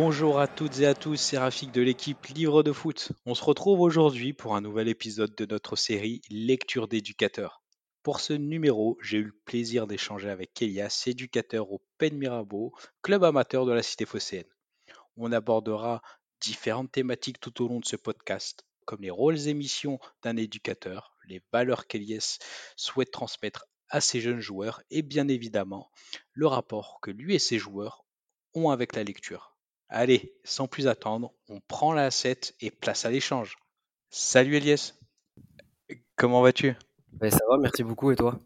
Bonjour à toutes et à tous, c'est Rafik de l'équipe Livre de foot. On se retrouve aujourd'hui pour un nouvel épisode de notre série Lecture d'éducateurs. Pour ce numéro, j'ai eu le plaisir d'échanger avec Elias, éducateur au Pen Mirabeau, club amateur de la cité phocéenne. On abordera différentes thématiques tout au long de ce podcast, comme les rôles et missions d'un éducateur, les valeurs qu'Elias souhaite transmettre à ses jeunes joueurs et bien évidemment le rapport que lui et ses joueurs ont avec la lecture. Allez, sans plus attendre, on prend la 7 et place à l'échange. Salut Elias, comment vas-tu? Ben, Ça va, merci beaucoup et toi?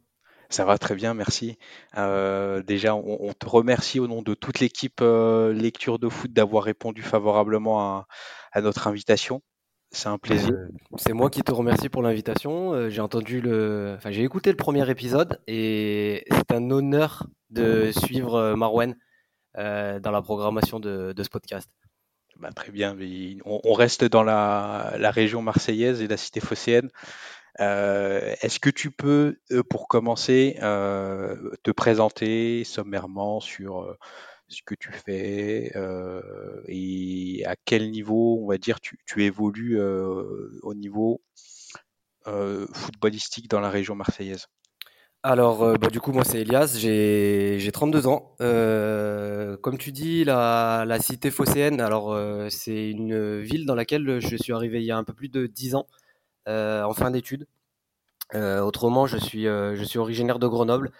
Ça va très bien, merci. Euh, déjà, on, te remercie au nom de toute l'équipe euh, Lecture de Foot d'avoir répondu favorablement à, notre invitation. C'est un plaisir. Euh, c'est moi qui te remercie pour l'invitation. j'ai entendu le, enfin, j'ai écouté le premier épisode et c'est un honneur de suivre Marwen dans la programmation de, ce podcast. Bah, très bien, on, reste dans la, région marseillaise et la cité phocéenne. Euh, est-ce que tu peux, euh, pour commencer, te présenter sommairement sur ce que tu fais et à quel niveau, on va dire, tu évolues au niveau footballistique dans la région marseillaise? Alors, euh, bah, du coup, moi, c'est Elias, j'ai 32 ans. Euh, comme tu dis, la, cité phocéenne, alors euh, c'est une ville dans laquelle je suis arrivé il y a un peu plus de 10 ans, en fin d'études. autrement, je suis, je suis originaire de Grenoble.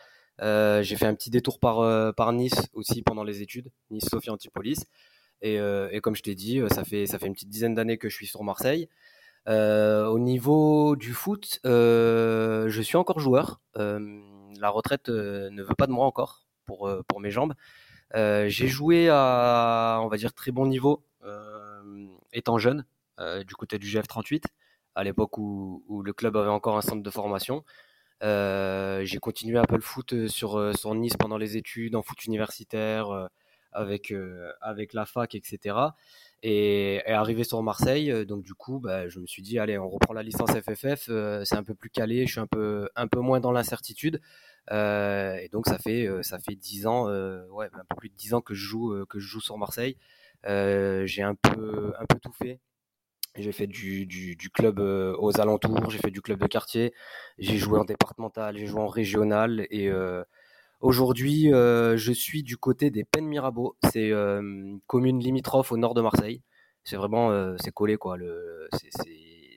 j'ai fait un petit détour par, Nice aussi pendant les études, Nice-Sophie Antipolis. Et, et comme je t'ai dit, ça fait, ça fait une petite dizaine d'années que je suis sur Marseille. Euh, au niveau du foot, euh, je suis encore joueur. Euh, la retraite ne veut pas de moi encore pour, pour mes jambes. j'ai joué à, on va dire, très bon niveau étant jeune, du côté du GF38, à l'époque où, où, le club avait encore un centre de formation. j'ai continué un peu le foot sur, sur Nice pendant les études, en foot universitaire, avec, avec la fac, etc et, arrivé sur Marseille. Euh, donc du coup, bah, je me suis dit allez, on reprend la licence FFF. Euh, c'est un peu plus calé, je suis un peu un peu moins dans l'incertitude. Euh, et donc ça fait ça fait dix ans, ouais, un peu plus de dix ans que je joue que je joue sur Marseille. j'ai un peu un peu tout fait. J'ai fait du, du, du, club aux alentours, j'ai fait du club de quartier, j'ai joué en départemental, j'ai joué en régional et Aujourd'hui, euh, je suis du côté des Pennes Mirabeau. C'est euh, commune limitrophe au nord de Marseille. C'est vraiment, euh, c'est collé quoi.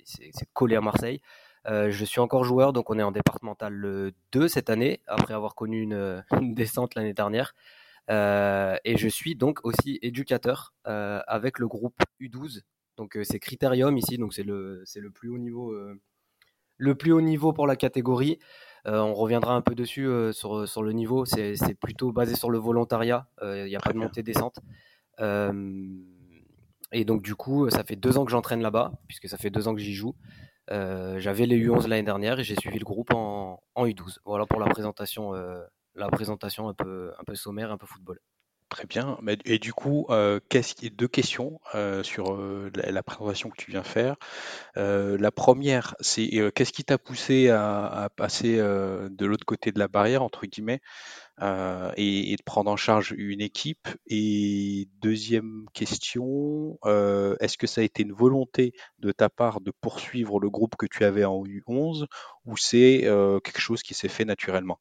c'est collé à Marseille. je suis encore joueur, donc on est en départemental 2 cette année, après avoir connu une, descente l'année dernière. et je suis donc aussi éducateur avec le groupe U12. Donc c'est Critérium ici, donc c'est le, le plus haut niveau, le plus haut niveau pour la catégorie. Euh, on reviendra un peu dessus euh, sur, sur le niveau. C'est plutôt basé sur le volontariat. Il n'y a pas de montée-descente. et donc, du coup, ça fait deux ans que j'entraîne là-bas, puisque ça fait deux ans que j'y joue. Euh, j'avais les U11 l'année dernière et j'ai suivi le groupe en, en, U12. Voilà pour la présentation, la présentation un peu, un peu sommaire, un peu football. Très bien. Et du coup, euh, deux questions euh, sur euh, la, présentation que tu viens faire. la première, c'est qu'est-ce qui t'a poussé à, passer de l'autre côté de la barrière, entre guillemets, et, de prendre en charge une équipe? Et deuxième question, est-ce que ça a été une volonté de ta part de poursuivre le groupe que tu avais en U11 ou c'est quelque chose qui s'est fait naturellement?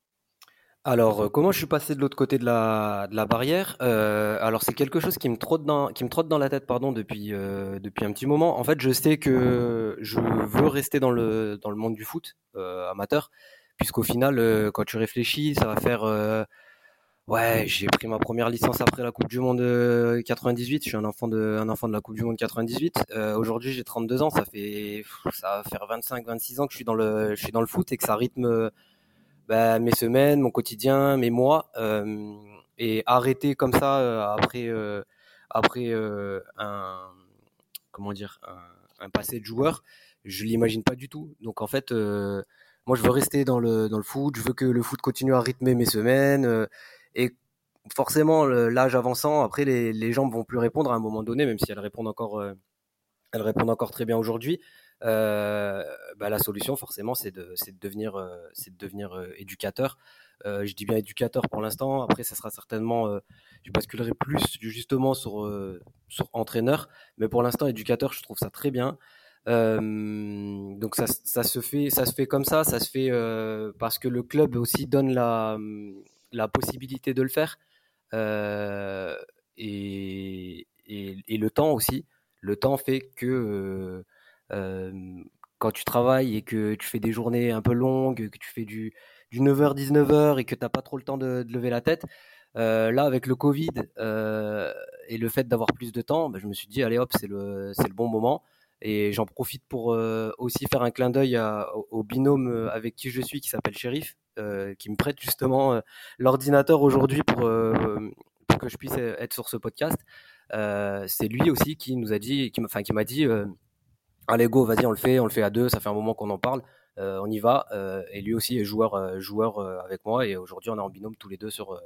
Alors, euh, comment je suis passé de l'autre côté de la, de la barrière euh, Alors, c'est quelque chose qui me trotte dans, qui me trotte dans la tête, pardon, depuis euh, depuis un petit moment. En fait, je sais que je veux rester dans le dans le monde du foot amateur, puisqu'au final, quand tu réfléchis, ça va faire ouais, j'ai pris ma première licence après la Coupe du Monde 98. Je suis un enfant de un enfant de la Coupe du Monde 98. Aujourd'hui, j'ai 32 ans. Ça fait ça va faire 25, 26 ans que je suis dans le je suis dans le foot et que ça rythme bah, mes semaines, mon quotidien, mes mois, euh, et arrêter comme ça euh, après euh, après un comment dire un, passé de joueur, je l'imagine pas du tout. Donc en fait, moi je veux rester dans le dans le foot, je veux que le foot continue à rythmer mes semaines et forcément l'âge avançant, après les, les jambes vont plus répondre à un moment donné, même si elles répondent encore elles répondent encore très bien aujourd'hui. Euh, bah, la solution, forcément, c'est de, de, devenir, c'est de devenir éducateur. je dis bien éducateur pour l'instant. Après, ça sera certainement, je basculerai plus justement sur, entraîneur. Mais pour l'instant, éducateur, je trouve ça très bien. donc ça, se fait, ça se fait comme ça. Ça se fait parce que le club aussi donne la, la possibilité de le faire. Et, et, le temps aussi. Le temps fait que quand tu travailles et que tu fais des journées un peu longues, que tu fais du, du 9h-19h et que tu n'as pas trop le temps de, lever la tête, là, avec le Covid et le fait d'avoir plus de temps, bah, je me suis dit, allez hop, c'est le, le bon moment. Et j'en profite pour aussi faire un clin d'œil au, binôme avec qui je suis, qui s'appelle Shérif, qui me prête justement l'ordinateur aujourd'hui pour, que je puisse être sur ce podcast. c'est lui aussi qui nous a dit, qui, qui m'a dit, allez go, vas-y, on le fait, on le fait à deux, ça fait un moment qu'on en parle, euh, on y va. Euh, et lui aussi est joueur, euh, joueur avec moi, et aujourd'hui on est en binôme tous les deux sur,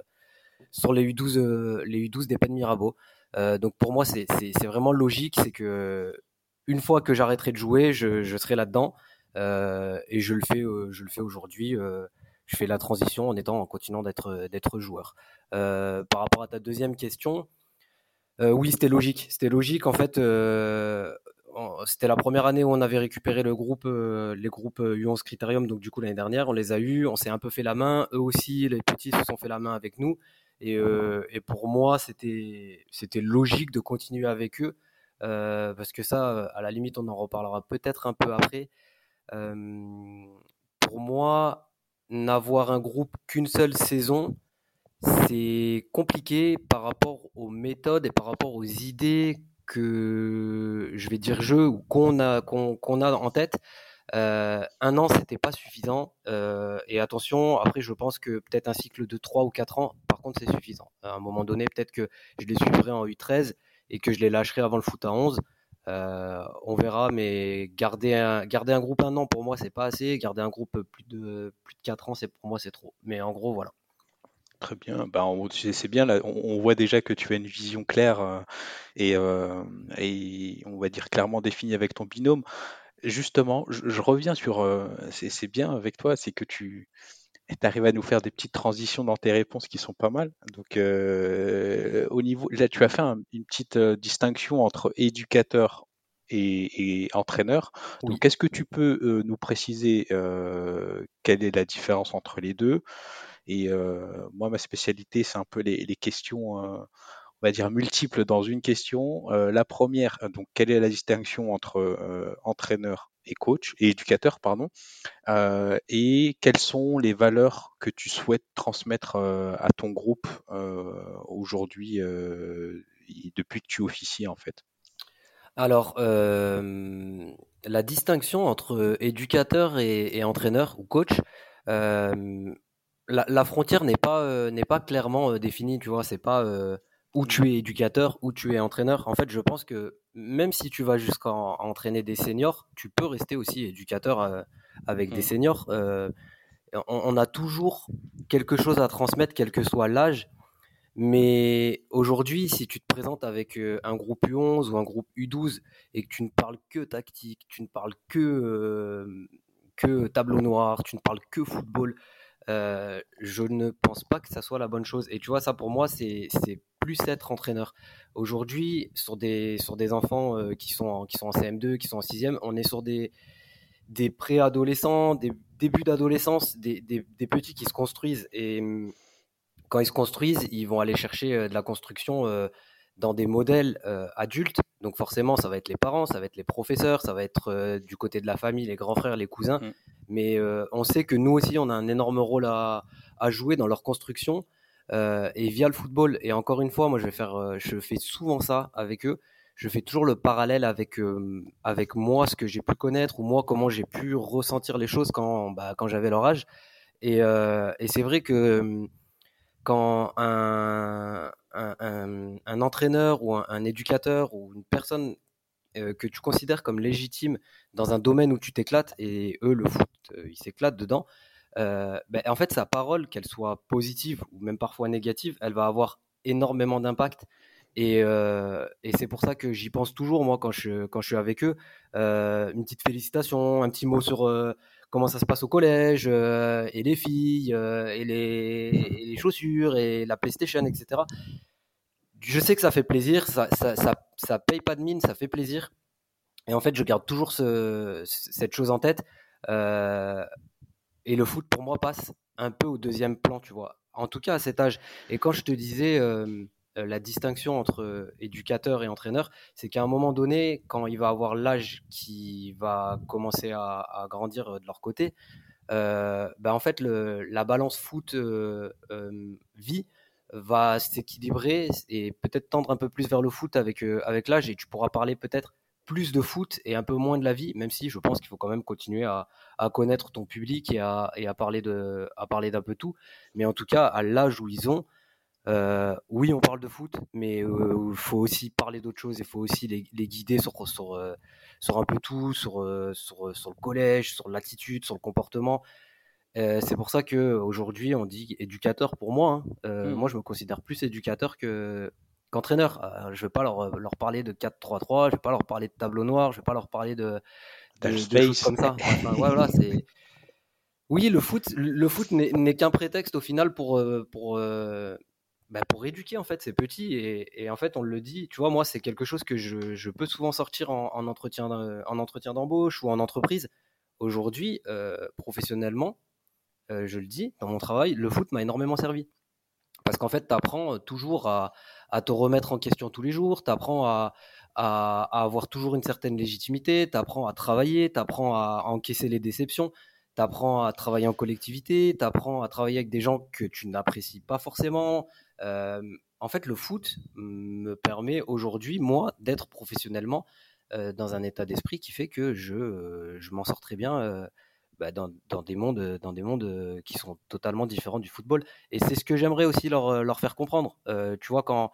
sur les U12, les U12 des Penn Mirabeau. donc pour moi c'est vraiment logique, c'est que une fois que j'arrêterai de jouer, je, je serai là-dedans, et je le fais, je le fais aujourd'hui. je fais la transition en étant, en continuant d'être d'être joueur. par rapport à ta deuxième question, oui, c'était logique. C'était logique. En fait, c'était la première année où on avait récupéré le groupe, euh, les groupes U11 euh, Critérium, donc du coup l'année dernière, on les a eus, on s'est un peu fait la main, eux aussi, les petits se sont fait la main avec nous, et, euh, pour moi c'était logique de continuer avec eux, parce que ça, à la limite, on en reparlera peut-être un peu après. pour moi, n'avoir un groupe qu'une seule saison, c'est compliqué par rapport aux méthodes et par rapport aux idées que je vais dire jeu ou qu'on a, qu'on a en tête, euh, un an, c'était pas suffisant. Euh, et attention, après, je pense que peut-être un cycle de 3 ou 4 ans, par contre, c'est suffisant. À un moment donné, peut-être que je les suivrai en U13 et que je les lâcherai avant le foot à 11. Euh, on verra, mais garder un, garder un groupe un an, pour moi, c'est pas assez. Garder un groupe plus de, plus de 4 ans, c'est pour moi, c'est trop. Mais en gros, voilà. Très bien. Bah, c'est bien, là, on, voit déjà que tu as une vision claire euh, et, euh, et, on va dire clairement définie avec ton binôme. Justement, je, reviens sur. Euh, c'est bien avec toi, c'est que tu arrives à nous faire des petites transitions dans tes réponses qui sont pas mal. Donc, au niveau. Là, tu as fait une petite distinction entre éducateur et, entraîneur. Donc, est-ce que tu peux nous préciser quelle est la différence entre les deux? Et moi, ma spécialité, c'est un peu les, questions, on va dire, multiples dans une question. la première, donc, quelle est la distinction entre entraîneur et coach, et éducateur, pardon, et quelles sont les valeurs que tu souhaites transmettre à ton groupe aujourd'hui, depuis que tu officies, en fait? Alors, la distinction entre éducateur et, entraîneur ou coach, la, frontière n'est pas euh, n'est pas clairement euh, définie, tu vois. C'est pas euh, où tu es éducateur, où tu es entraîneur. En fait, je pense que même si tu vas jusqu'à entraîner des seniors, tu peux rester aussi éducateur avec des mmh. seniors. On, a toujours quelque chose à transmettre, quel que soit l'âge. Mais aujourd'hui, si tu te présentes avec un groupe U11 ou un groupe U12 et que tu ne parles que tactique, tu ne parles que, que tableau noir, tu ne parles que football, euh, je ne pense pas que ça soit la bonne chose. Et tu vois, ça pour moi, c'est plus être entraîneur. Aujourd'hui, sur des, enfants euh, qui, sont en, qui sont en CM2, qui sont en 6e, on est sur des, des préadolescents, des débuts d'adolescence, des, petits qui se construisent. Et hum, quand ils se construisent, ils vont aller chercher euh, de la construction dans des modèles adultes. Donc forcément, ça va être les parents, ça va être les professeurs, ça va être du côté de la famille, les grands frères, les cousins. Mmh. Mais euh, on sait que nous aussi, on a un énorme rôle à, jouer dans leur construction. Euh, et via le football, et encore une fois, moi je vais faire, euh, je fais souvent ça avec eux. Je fais toujours le parallèle avec avec moi, ce que j'ai pu connaître ou moi comment j'ai pu ressentir les choses quand bah, quand j'avais leur âge. Et, et c'est vrai que quand un, un, entraîneur ou un, éducateur ou une personne euh, que tu considères comme légitime dans un domaine où tu t'éclates, et eux, le foot, euh, ils s'éclatent dedans, euh, ben, en fait, sa parole, qu'elle soit positive ou même parfois négative, elle va avoir énormément d'impact. Et, et c'est pour ça que j'y pense toujours, moi, quand je, quand je suis avec eux. une petite félicitation, un petit mot sur comment ça se passe au collège, et les filles, et les, et, les, chaussures, et la PlayStation, etc. Je sais que ça fait plaisir, ça, ça, ça, ça paye pas de mine, ça fait plaisir. Et en fait, je garde toujours ce, cette chose en tête. Euh, et le foot, pour moi, passe un peu au deuxième plan, tu vois. En tout cas, à cet âge. Et quand je te disais euh, euh, la distinction entre éducateur et entraîneur, c'est qu'à un moment donné, quand il va avoir l'âge qui va commencer à, grandir de leur côté, bah en fait, la balance foot-vie va s'équilibrer et peut-être tendre un peu plus vers le foot avec, avec l'âge. Et tu pourras parler peut-être plus de foot et un peu moins de la vie, même si je pense qu'il faut quand même continuer à, connaître ton public et à, de, à parler d'un peu tout. Mais en tout cas, à l'âge où ils ont, euh, oui, on parle de foot, mais euh, il faut aussi parler d'autres choses. Il faut aussi les, guider sur, sur, euh, sur un peu tout, sur, sur, sur le collège, sur l'attitude, sur le comportement. c'est pour ça qu'aujourd'hui, on dit éducateur pour moi. Hein. Mmh. Moi, je me considère plus éducateur que, qu'entraîneur. Euh, je ne vais pas leur, leur parler de 4-3-3, je ne vais pas leur parler de tableau noir, je ne vais pas leur parler de, de, choses comme ça. voilà, c'est... Oui, le foot, le foot n'est, qu'un prétexte au final pour, euh, pour, euh, bah, pour éduquer en fait, c'est petit et, en fait on le dit, tu vois, moi c'est quelque chose que je, peux souvent sortir en, en entretien, en entretien d'embauche ou en entreprise. Aujourd'hui, professionnellement, je le dis, dans mon travail, le foot m'a énormément servi. Parce qu'en fait, tu apprends toujours à, à te remettre en question tous les jours, tu apprends à, à, avoir toujours une certaine légitimité, tu apprends à travailler, tu apprends à, encaisser les déceptions, tu apprends à travailler en collectivité, tu apprends à travailler avec des gens que tu n'apprécies pas forcément. En fait, le foot me permet aujourd'hui, moi, d'être professionnellement dans un état d'esprit qui fait que je, je m'en sors très bien bah, dans, dans, des mondes, dans des mondes qui sont totalement différents du football. Et c'est ce que j'aimerais aussi leur, leur, faire comprendre. tu vois, quand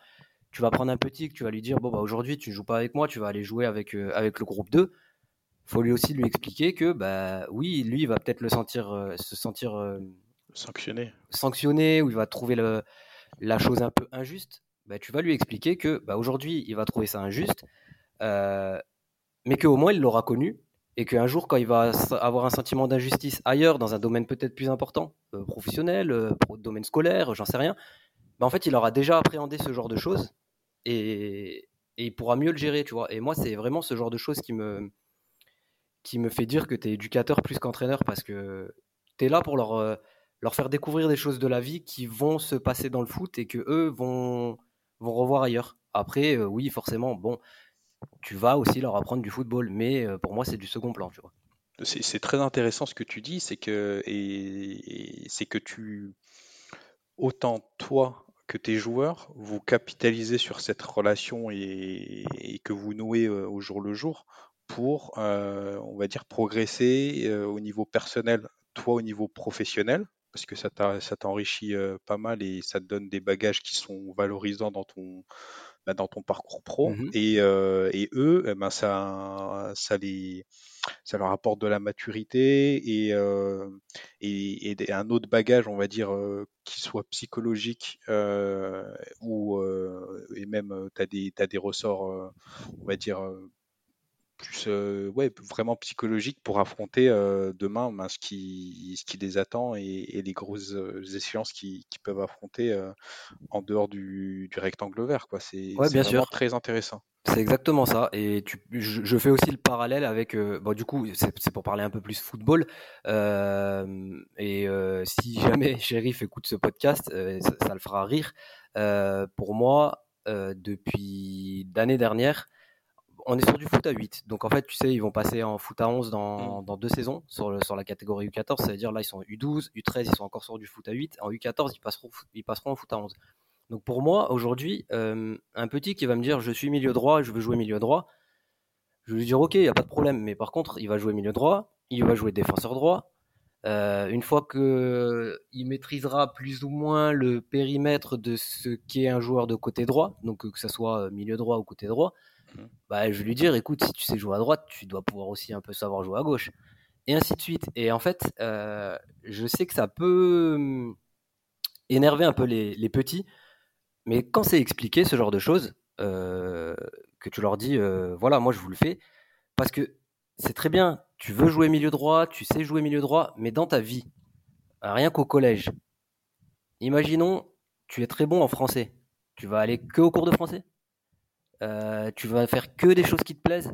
tu vas prendre un petit, que tu vas lui dire, bon, bah, aujourd'hui, tu ne joues pas avec moi, tu vas aller jouer avec, avec le groupe 2 faut lui aussi lui expliquer que bah oui lui il va peut-être le sentir se sentir sanctionné sanctionné ou il va trouver le, la chose un peu injuste bah, tu vas lui expliquer que bah, aujourd'hui il va trouver ça injuste euh, mais qu'au moins il l'aura connu et qu'un jour, quand il va avoir un sentiment d'injustice ailleurs, dans un domaine peut-être plus important, euh, professionnel, euh, domaine scolaire, j'en sais rien, ben en fait, il aura déjà appréhendé ce genre de choses et, il pourra mieux le gérer, tu vois. Et moi, c'est vraiment ce genre de choses qui me, qui me fait dire que tu es éducateur plus qu'entraîneur parce que tu es là pour leur, leur faire découvrir des choses de la vie qui vont se passer dans le foot et que eux vont, revoir ailleurs. Après, euh, oui, forcément, bon, tu vas aussi leur apprendre du football, mais euh, pour moi, c'est du second plan. C'est très intéressant ce que tu dis, c'est que et, c'est que tu autant toi que tes joueurs, vous capitalisez sur cette relation et, que vous nouez euh, au jour le jour pour, on va dire, progresser au niveau personnel, toi au niveau professionnel, parce que ça t'enrichit pas mal et ça te donne des bagages qui sont valorisants dans ton, bah, dans ton parcours pro. Mmh et, et, eux, eh ben, ça, ça, les, ça leur apporte de la maturité et, et, et un autre bagage, on va dire, qui soit psychologique ou et même tu as des ressorts, on va dire, plus ouais, vraiment psychologique pour affronter demain ben, ce, qui, ce qui les attend et, les grosses échéances qu'ils peuvent affronter en dehors du, rectangle vert. C'est ouais, vraiment très intéressant. C'est exactement ça. Et tu, je, fais aussi le parallèle avec. bon, du coup, c'est pour parler un peu plus football. et si jamais Sheriff écoute ce podcast, ça, ça, le fera rire. pour moi, depuis l'année dernière, on est sur du foot à 8. Donc en fait, tu sais, ils vont passer en foot à 11 dans, mm. dans deux saisons sur, sur la catégorie U14. C'est-à-dire là, ils sont U12, U13, ils sont encore sur du foot à 8. En U14, ils passeront, ils passeront en foot à 11. Donc pour moi, aujourd'hui, euh, un petit qui va me dire je suis milieu droit, je veux jouer milieu droit, je vais lui dire ok, il n'y a pas de problème. Mais par contre, il va jouer milieu droit, il va jouer défenseur droit. Euh, une fois qu'il maîtrisera plus ou moins le périmètre de ce qu'est un joueur de côté droit, donc que ce soit milieu droit ou côté droit. Bah, je vais lui dire, écoute, si tu sais jouer à droite, tu dois pouvoir aussi un peu savoir jouer à gauche. Et ainsi de suite. Et en fait, euh, je sais que ça peut mmh, énerver un peu les, petits, mais quand c'est expliqué, ce genre de choses, euh, que tu leur dis, euh, voilà, moi je vous le fais, parce que c'est très bien, tu veux jouer milieu droit, tu sais jouer milieu droit, mais dans ta vie, rien qu'au collège, imaginons, tu es très bon en français, tu vas aller que au cours de français, euh, tu vas faire que des choses qui te plaisent.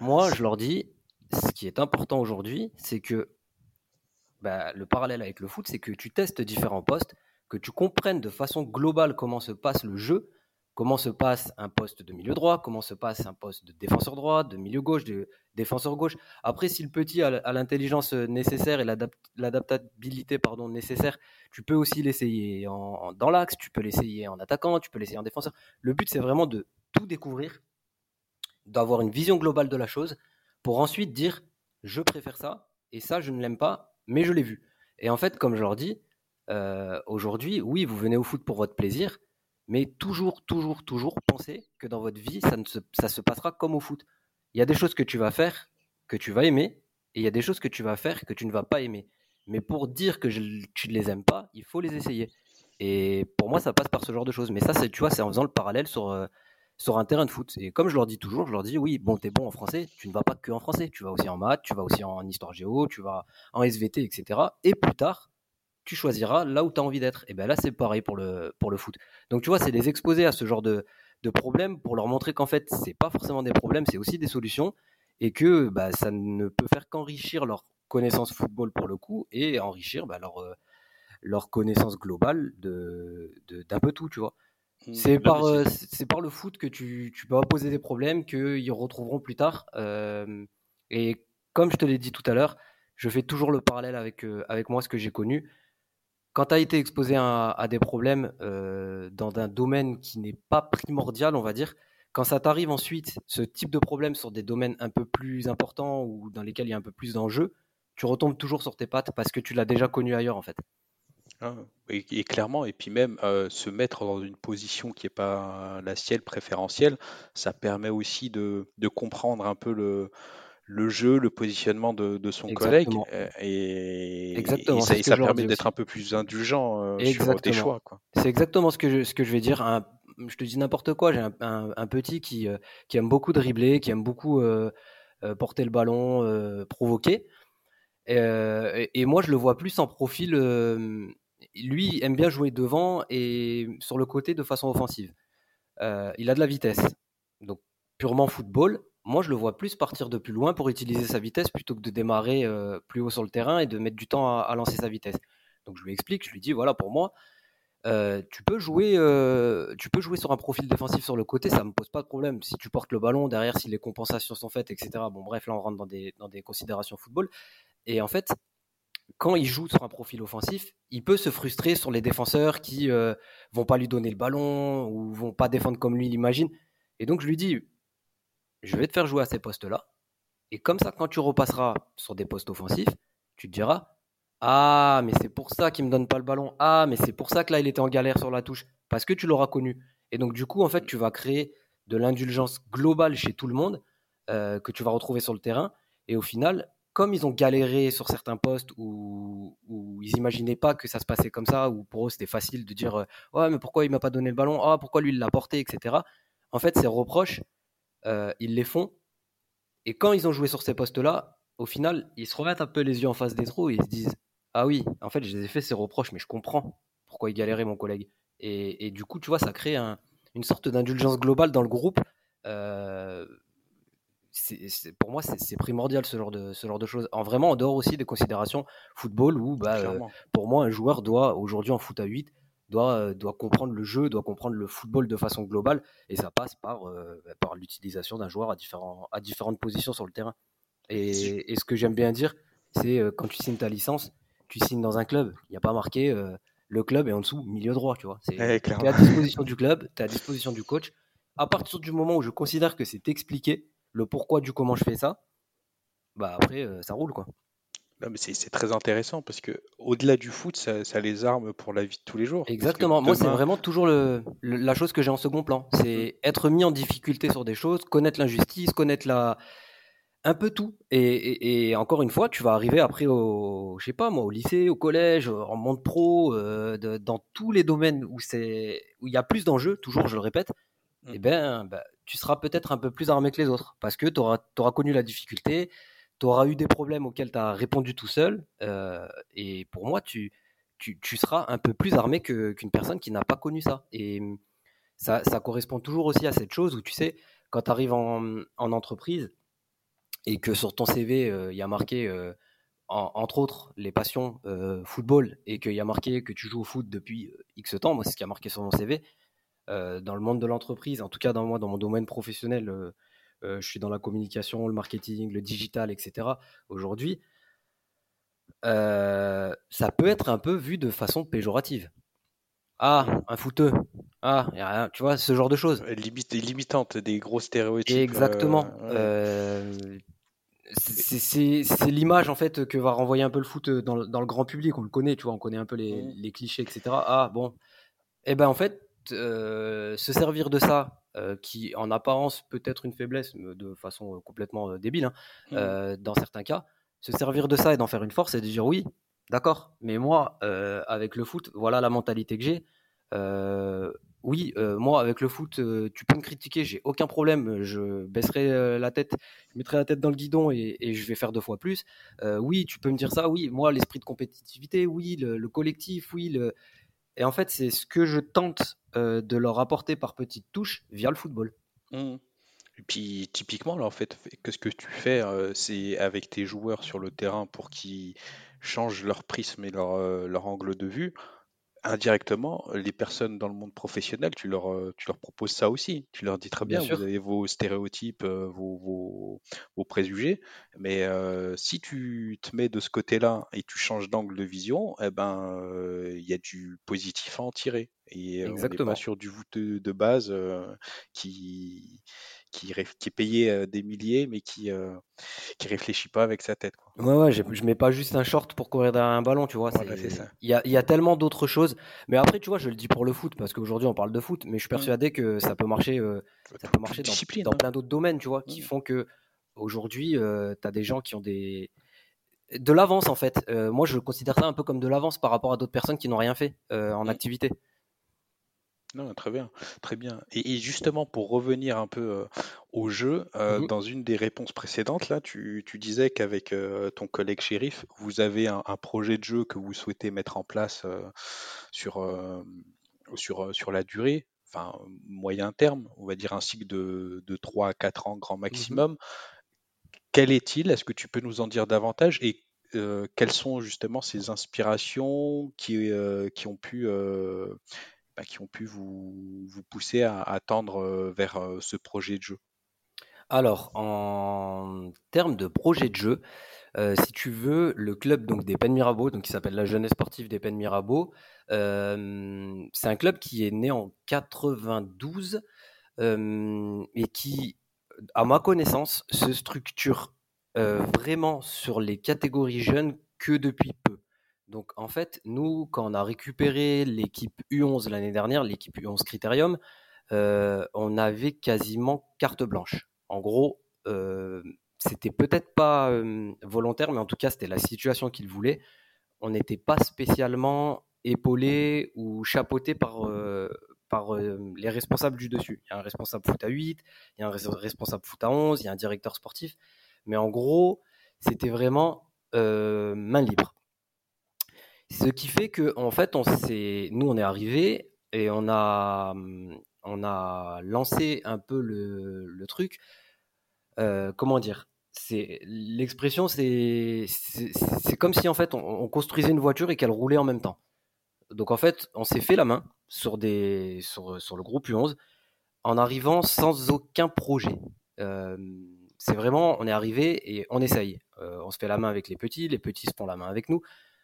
Moi, je leur dis, ce qui est important aujourd'hui, c'est que bah, le parallèle avec le foot, c'est que tu testes différents postes, que tu comprennes de façon globale comment se passe le jeu, comment se passe un poste de milieu droit, comment se passe un poste de défenseur droit, de milieu gauche, de défenseur gauche. Après, si le petit a l'intelligence nécessaire et l'adaptabilité pardon nécessaire, tu peux aussi l'essayer dans l'axe, tu peux l'essayer en attaquant, tu peux l'essayer en défenseur. Le but, c'est vraiment de tout découvrir, d'avoir une vision globale de la chose, pour ensuite dire je préfère ça et ça je ne l'aime pas, mais je l'ai vu. Et en fait, comme je leur dis, euh, aujourd'hui, oui, vous venez au foot pour votre plaisir, mais toujours, toujours, toujours pensez que dans votre vie, ça, ne se, ça se passera comme au foot. Il y a des choses que tu vas faire que tu vas aimer, et il y a des choses que tu vas faire que tu ne vas pas aimer. Mais pour dire que tu ne les aimes pas, il faut les essayer. Et pour moi, ça passe par ce genre de choses. Mais ça, tu vois, c'est en faisant le parallèle sur, euh, sur un terrain de foot. Et comme je leur dis toujours, je leur dis oui, bon, t'es bon en français, tu ne vas pas que en français, tu vas aussi en maths, tu vas aussi en histoire géo, tu vas en SVT, etc. Et plus tard, tu choisiras là où tu as envie d'être. Et bien là, c'est pareil pour le, pour le foot. Donc tu vois, c'est les exposer à ce genre de, de problèmes pour leur montrer qu'en fait, c'est pas forcément des problèmes, c'est aussi des solutions et que bah, ça ne peut faire qu'enrichir leur connaissance football pour le coup et enrichir bah, leur, euh, leur connaissance globale de, d'un peu tout, tu vois. C'est par, euh, c'est par le foot que tu, tu peux poser des problèmes qu'ils retrouveront plus tard. et comme je te l'ai dit tout à l'heure, je fais toujours le parallèle avec, euh, avec moi, ce que j'ai connu. Quand tu as été exposé à, des problèmes euh, dans un domaine qui n'est pas primordial, on va dire, quand ça t'arrive ensuite, ce type de problème sur des domaines un peu plus importants ou dans lesquels il y a un peu plus d'enjeux, tu retombes toujours sur tes pattes parce que tu l'as déjà connu ailleurs en fait. Ah, et, clairement, et puis même euh, se mettre dans une position qui n'est pas la sienne préférentielle, ça permet aussi de, comprendre un peu le, le jeu, le positionnement de, son collègue, euh, et, exactement, et ça, permet d'être un peu plus indulgent euh, sur tes choix. C'est exactement ce que je, ce que je vais dire. je te dis n'importe quoi, j'ai un, petit qui, qui aime beaucoup dribbler, qui aime beaucoup porter le ballon, provoquer. et, moi, je le vois plus en profil lui aime bien jouer devant et sur le côté de façon offensive. Euh, il a de la vitesse, donc purement football. Moi, je le vois plus partir de plus loin pour utiliser sa vitesse plutôt que de démarrer euh, plus haut sur le terrain et de mettre du temps à, lancer sa vitesse. Donc je lui explique, je lui dis voilà pour moi, euh, tu peux jouer, tu peux jouer sur un profil défensif sur le côté, ça me pose pas de problème. Si tu portes le ballon derrière, si les compensations sont faites, etc. Bon bref, là on rentre dans des, dans des considérations football. Et en fait, quand il joue sur un profil offensif, il peut se frustrer sur les défenseurs qui euh, vont pas lui donner le ballon ou vont pas défendre comme lui l'imagine. Et donc je lui dis, je vais te faire jouer à ces postes-là. Et comme ça, quand tu repasseras sur des postes offensifs, tu te diras, ah, mais c'est pour ça qu'il me donne pas le ballon. Ah, mais c'est pour ça que là, il était en galère sur la touche. Parce que tu l'auras connu. Et donc, du coup, en fait, tu vas créer de l'indulgence globale chez tout le monde euh, que tu vas retrouver sur le terrain. Et au final, comme ils ont galéré sur certains postes où, ils n'imaginaient pas que ça se passait comme ça, où pour eux c'était facile de dire euh, ouais mais pourquoi il m'a pas donné le ballon, ah pourquoi lui il l'a porté, etc. En fait ces reproches euh, ils les font et quand ils ont joué sur ces postes-là, au final ils se remettent un peu les yeux en face des trous et ils se disent ah oui en fait je les ai fait ces reproches mais je comprends pourquoi il galérait mon collègue et, du coup tu vois ça crée une sorte d'indulgence globale dans le groupe. Euh, c'est, pour moi, c'est, primordial ce genre, de, ce genre de choses. En vraiment, en dehors aussi des considérations football, où bah, euh, pour moi, un joueur doit, aujourd'hui en foot à 8, doit, euh, doit comprendre le jeu, doit comprendre le football de façon globale, et ça passe par, euh, bah, par l'utilisation d'un joueur à, différents, à différentes positions sur le terrain. Et, ce que j'aime bien dire, c'est quand tu signes ta licence, tu signes dans un club. Il n'y a pas marqué le club est en dessous, milieu droit, tu vois. C'est, tu es à disposition du club, tu es à disposition du coach. À partir du moment où je considère que c'est expliqué, le pourquoi du comment je fais ça, bah après, euh, ça roule quoi. mais c'est très intéressant parce que au-delà du foot, ça, les arme pour la vie de tous les jours. Exactement. Moi, c'est vraiment toujours le, la chose que j'ai en second plan. C'est mm. être mis en difficulté sur des choses, connaître l'injustice, connaître la un peu tout. Et, encore une fois, tu vas arriver après au, je sais pas moi, au lycée, au collège, en monde pro, euh, dans tous les domaines où c'est où il y a plus d'enjeux. Toujours, je le répète, eh ben, bah, tu seras peut-être un peu plus armé que les autres parce que tu auras, connu la difficulté, tu auras eu des problèmes auxquels tu as répondu tout seul. Euh, et pour moi, tu, seras un peu plus armé qu'une personne qui n'a pas connu ça. Et ça, ça, correspond toujours aussi à cette chose où tu sais, quand tu arrives en, entreprise et que sur ton CV, euh, il y a marqué, euh, entre autres, les passions football et qu'il y a marqué que tu joues au foot depuis X temps, moi c'est ce qui a marqué sur mon CV, dans le monde de l'entreprise, en tout cas dans, moi, dans mon domaine professionnel, je suis dans la communication, le marketing, le digital, etc. Aujourd'hui, ça peut être un peu vu de façon péjorative. Ah, un fouteux. Ah, y a rien. tu vois, ce genre de choses. Limite, limitante, des gros stéréotypes. Exactement. c'est l'image en fait que va renvoyer un peu le foot dans, le grand public. On le connaît, tu vois, on connaît un peu les, mmh. les clichés, etc. Ah bon. Eh ben en fait, se servir de ça, qui en apparence peut être une faiblesse, de façon complètement débile, hein, mmh. dans certains cas, se servir de ça et d'en faire une force et de dire oui, d'accord, mais moi, avec le foot, voilà la mentalité que j'ai. oui, moi, avec le foot, tu peux me critiquer, j'ai aucun problème, je baisserai la tête, je mettrai la tête dans le guidon et, je vais faire deux fois plus. oui, tu peux me dire ça, oui, moi, l'esprit de compétitivité, oui, le collectif, oui, le, et en fait, c'est ce que je tente euh, de leur apporter par petites touches via le football. Mmh. Et puis typiquement, là, en fait, que ce que tu fais, euh, c'est avec tes joueurs sur le terrain pour qu'ils changent leur prisme et leur, euh, leur angle de vue indirectement, les personnes dans le monde professionnel, tu leur, euh, tu leur proposes ça aussi. Tu leur dis très bien, vous avez vos stéréotypes, euh, vos, vos, préjugés, mais euh, si tu te mets de ce côté-là et tu changes d'angle de vision, eh ben, il y a du positif à en tirer. Et on n'est pas sur du voûteux de base qui, qui, qui est payé des milliers, mais qui qui réfléchit pas avec sa tête. Quoi. Ouais, ouais, je mets pas juste un short pour courir derrière un ballon, tu vois. Il y a, y a, tellement d'autres choses. Mais après, tu vois, je le dis pour le foot, parce qu'aujourd'hui on parle de foot, mais je suis mmh. persuadé que ça peut marcher, ça peut marcher dans, dans plein d'autres domaines, tu vois, qui mmh. font que aujourd'hui, tu as des gens qui ont des de l'avance en fait. moi, je considère ça un peu comme de l'avance par rapport à d'autres personnes qui n'ont rien fait en mmh. activité. Non, très bien, très bien. Et, justement, pour revenir un peu euh, au jeu, euh, mmh dans une des réponses précédentes, là, tu, disais qu'avec euh, ton collègue shérif, vous avez un, projet de jeu que vous souhaitez mettre en place sur, sur, sur la durée, enfin moyen terme, on va dire un cycle de, de 3 à 4 ans grand mmh maximum. Quel est-il? Est-ce que tu peux nous en dire davantage? Et quelles sont justement ces inspirations qui, qui ont pu bah, qui ont pu vous, pousser à, à tendre euh, vers euh, ce projet de jeu? Alors, en termes de projet de jeu, euh, si tu veux, le club donc, des Pennes Mirabeau, donc, qui s'appelle la Jeunesse Sportive des Pennes Mirabeau, c'est un club qui est né en 92 et qui, à ma connaissance, se structure vraiment sur les catégories jeunes que depuis peu. Donc en fait, nous, quand on a récupéré l'équipe U11 l'année dernière, l'équipe U11 Critérium, euh, on avait quasiment carte blanche. En gros, euh, c'était peut-être pas euh, volontaire, mais en tout cas, c'était la situation qu'il voulait. On n'était pas spécialement épaulé ou chapeauté par, par les responsables du dessus. Il y a un responsable foot à 8, il y a un responsable foot à 11, il y a un directeur sportif. Mais en gros, c'était vraiment main libre. Ce qui fait que, en fait, on nous, on est arrivé et on a, on a lancé un peu le, truc. Euh, comment dire? C'est l'expression, c'est comme si en fait on, construisait une voiture et qu'elle roulait en même temps. Donc en fait, on s'est fait la main sur des sur, sur le groupe U11 en arrivant sans aucun projet. Euh, c'est vraiment, on est arrivé et on essaye. Euh, on se fait la main avec les petits, les petits se font la main avec nous.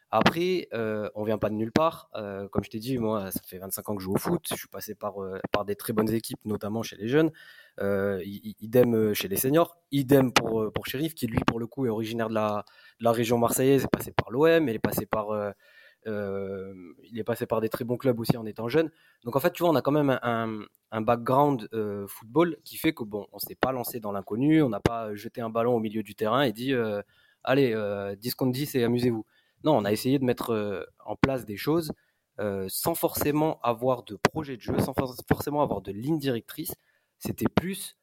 Après, euh, on vient pas de nulle part. Euh, comme je t'ai dit, moi, ça fait 25 ans que je joue au foot. Je suis passé par, euh, par des très bonnes équipes, notamment chez les jeunes. Euh, idem chez les seniors. Idem pour, pour Sheriff, qui lui, pour le coup, est originaire de la, de la région marseillaise, est passé par l'OM, il est passé par, il est passé par des très bons clubs aussi en étant jeune. Donc en fait, tu vois, on a quand même un, un background football qui fait que bon, on s'est pas lancé dans l'inconnu, on n'a pas jeté un ballon au milieu du terrain et dit, allez, 10 contre 10 et amusez-vous. Non, on a essayé de mettre euh, en place des choses euh, sans forcément avoir de projet de jeu, sans forcément avoir de ligne directrice. C'était plus,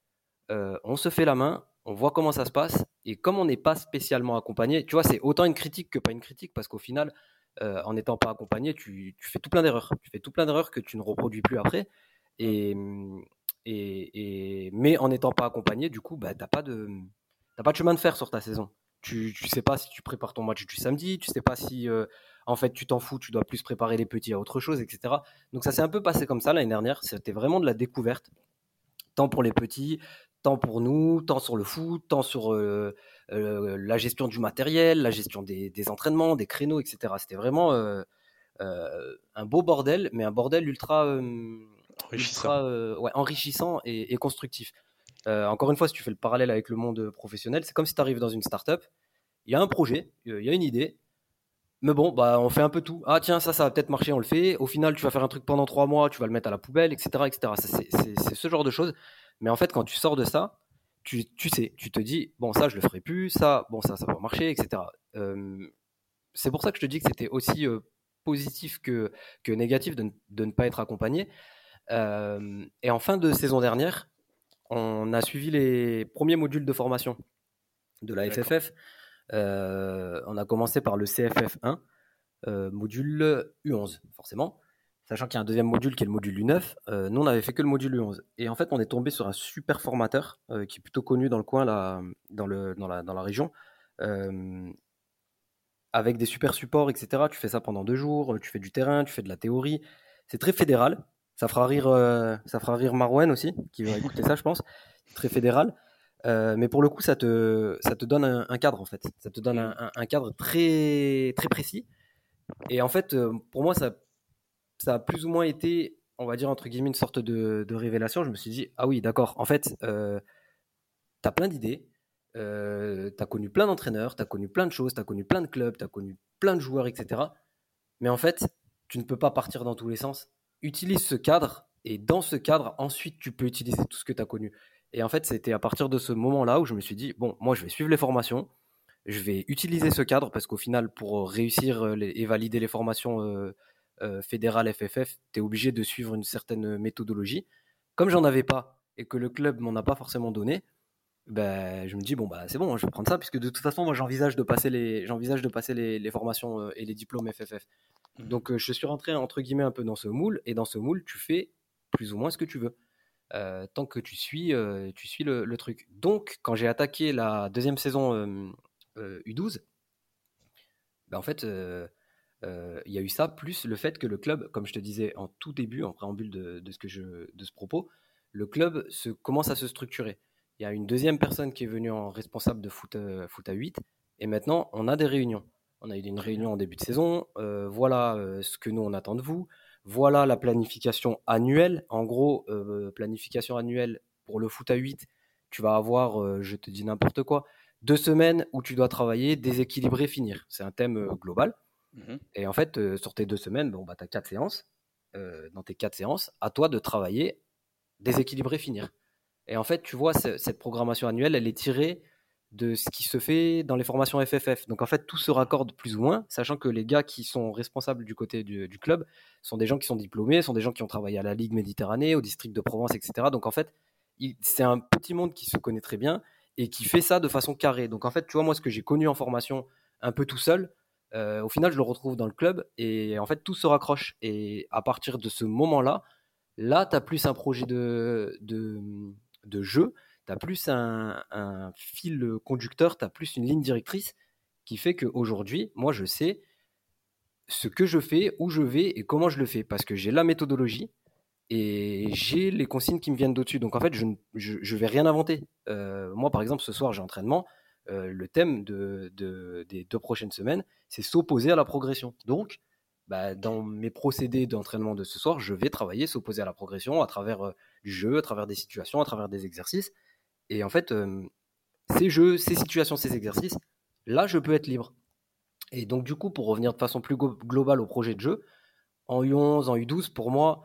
on se fait la main, on voit comment ça se passe, et comme on n'est pas spécialement accompagné, tu vois, c'est autant une critique que pas une critique, parce qu'au final, en n'étant pas accompagné, tu, fais tout plein d'erreurs. Tu fais tout plein d'erreurs que tu ne reproduis plus après. Et, mais en n'étant pas accompagné, du coup, bah, tu n'as pas de chemin de fer sur ta saison. Tu ne sais pas si tu prépares ton match du samedi, tu sais pas si en fait tu t'en fous, tu dois plus préparer les petits à autre chose, etc. Donc ça s'est un peu passé comme ça l'année dernière. C'était vraiment de la découverte, tant pour les petits, tant pour nous, tant sur le foot, tant sur la gestion du matériel, la gestion des, entraînements, des créneaux, etc. C'était vraiment un beau bordel, mais un bordel ultra enrichissant, ouais, enrichissant et, et constructif. Euh, encore une fois, si tu fais le parallèle avec le monde professionnel, c'est comme si tu arrives dans une startup, il y a un projet, il y a une idée, mais bon, bah, on fait un peu tout. Ah tiens, ça, ça va peut-être marcher, on le fait. Au final, tu vas faire un truc pendant trois mois, tu vas le mettre à la poubelle, etc. etc. C'est ce genre de choses. Mais en fait, quand tu sors de ça, tu, tu, sais, tu te dis, bon, ça, je le ferai plus, ça, bon, ça, ça va marcher, etc. Euh, c'est pour ça que je te dis que c'était aussi euh, positif que, que négatif de, de, ne pas être accompagné. et en fin de saison dernière, on a suivi les premiers modules de formation de la FFF. Euh, on a commencé par le CFF1, euh, module U11, forcément. Sachant qu'il y a un deuxième module qui est le module U9. Euh, nous, on n'avait fait que le module U11. Et en fait, on est tombé sur un super formateur qui est plutôt connu dans le coin, là, dans, le, dans, la, dans la région. avec des super supports, etc. Tu fais ça pendant deux jours, tu fais du terrain, tu fais de la théorie. C'est très fédéral. Ça fera rire, euh, ça fera rire aussi, qui va écouter ça, je pense. Très fédéral. Euh, mais pour le coup, ça te, ça te donne un, cadre, en fait. Ça te donne un, cadre très, très précis. Et en fait, euh, pour moi, ça, ça a plus ou moins été, on va dire, entre guillemets, une sorte de, révélation. Je me suis dit, ah oui, d'accord, en fait, euh, tu as plein d'idées, tu as connu plein d'entraîneurs, tu as connu plein de choses, tu as connu plein de clubs, tu as connu plein de joueurs, etc. Mais en fait, tu ne peux pas partir dans tous les sens utilise ce cadre et dans ce cadre, ensuite, tu peux utiliser tout ce que tu as connu. Et en fait, c'était à partir de ce moment-là où je me suis dit, bon, moi, je vais suivre les formations, je vais utiliser ce cadre parce qu'au final, pour réussir euh, et valider les formations euh, euh, fédérales FFF, tu es obligé de suivre une certaine méthodologie. Comme j'en avais pas et que le club m'en a pas forcément donné, ben, je me dis, bon, bah, c'est bon, je vais prendre ça, puisque de toute façon, moi, j'envisage de passer les, j'envisage de passer les, les formations et les diplômes FFF. Mmh. Donc je suis rentré entre guillemets un peu dans ce moule, et dans ce moule, tu fais plus ou moins ce que tu veux. tant que tu suis, tu suis le, truc. Donc, quand j'ai attaqué la deuxième saison U12, ben, en fait, il y a eu ça, plus le fait que le club, comme je te disais en tout début, en préambule de, ce, que je, de ce propos, le club commence à se structurer. Il y a une deuxième personne qui est venue en responsable de foot, foot à 8, et maintenant, on a des réunions. On a eu une réunion en début de saison. Euh, voilà euh, ce que nous on attend de vous. Voilà la planification annuelle. En gros, euh, planification annuelle pour le foot à 8. Tu vas avoir, je te dis n'importe quoi, deux semaines où tu dois travailler, déséquilibrer, finir. C'est un thème global. Mhm. Et en fait, sur tes deux semaines, bon, bah, tu as quatre séances. dans tes quatre séances, à toi de travailler, déséquilibrer, finir. Et en fait, tu vois, cette programmation annuelle, elle est tirée de ce qui se fait dans les formations FFF. Donc en fait, tout se raccorde plus ou moins, sachant que les gars qui sont responsables du côté du, club sont des gens qui sont diplômés, sont des gens qui ont travaillé à la Ligue Méditerranée, au district de Provence, etc. Donc en fait, c'est un petit monde qui se connaît très bien et qui fait ça de façon carrée. Donc en fait, tu vois, moi, ce que j'ai connu en formation un peu tout seul, euh, au final, je le retrouve dans le club et en fait, tout se raccroche. Et à partir de ce moment-là, là, tu as plus un projet de, de, jeu as plus un, fil conducteur, tu as plus une ligne directrice qui fait qu'aujourd'hui, moi, je sais ce que je fais, où je vais et comment je le fais, parce que j'ai la méthodologie et j'ai les consignes qui me viennent d'au-dessus. Donc en fait, je ne vais rien inventer. Euh, moi, par exemple, ce soir, j'ai entraînement. Euh, le thème de, des deux prochaines semaines, c'est s'opposer à la progression. Donc, bah, dans mes procédés d'entraînement de ce soir, je vais travailler s'opposer à la progression à travers euh, du jeu, à travers des situations, à travers des exercices. Et en fait, ces jeux, ces situations, ces exercices, là, je peux être libre. Et donc, du coup, pour revenir de façon plus globale au projet de jeu, en U11, en U12, pour moi,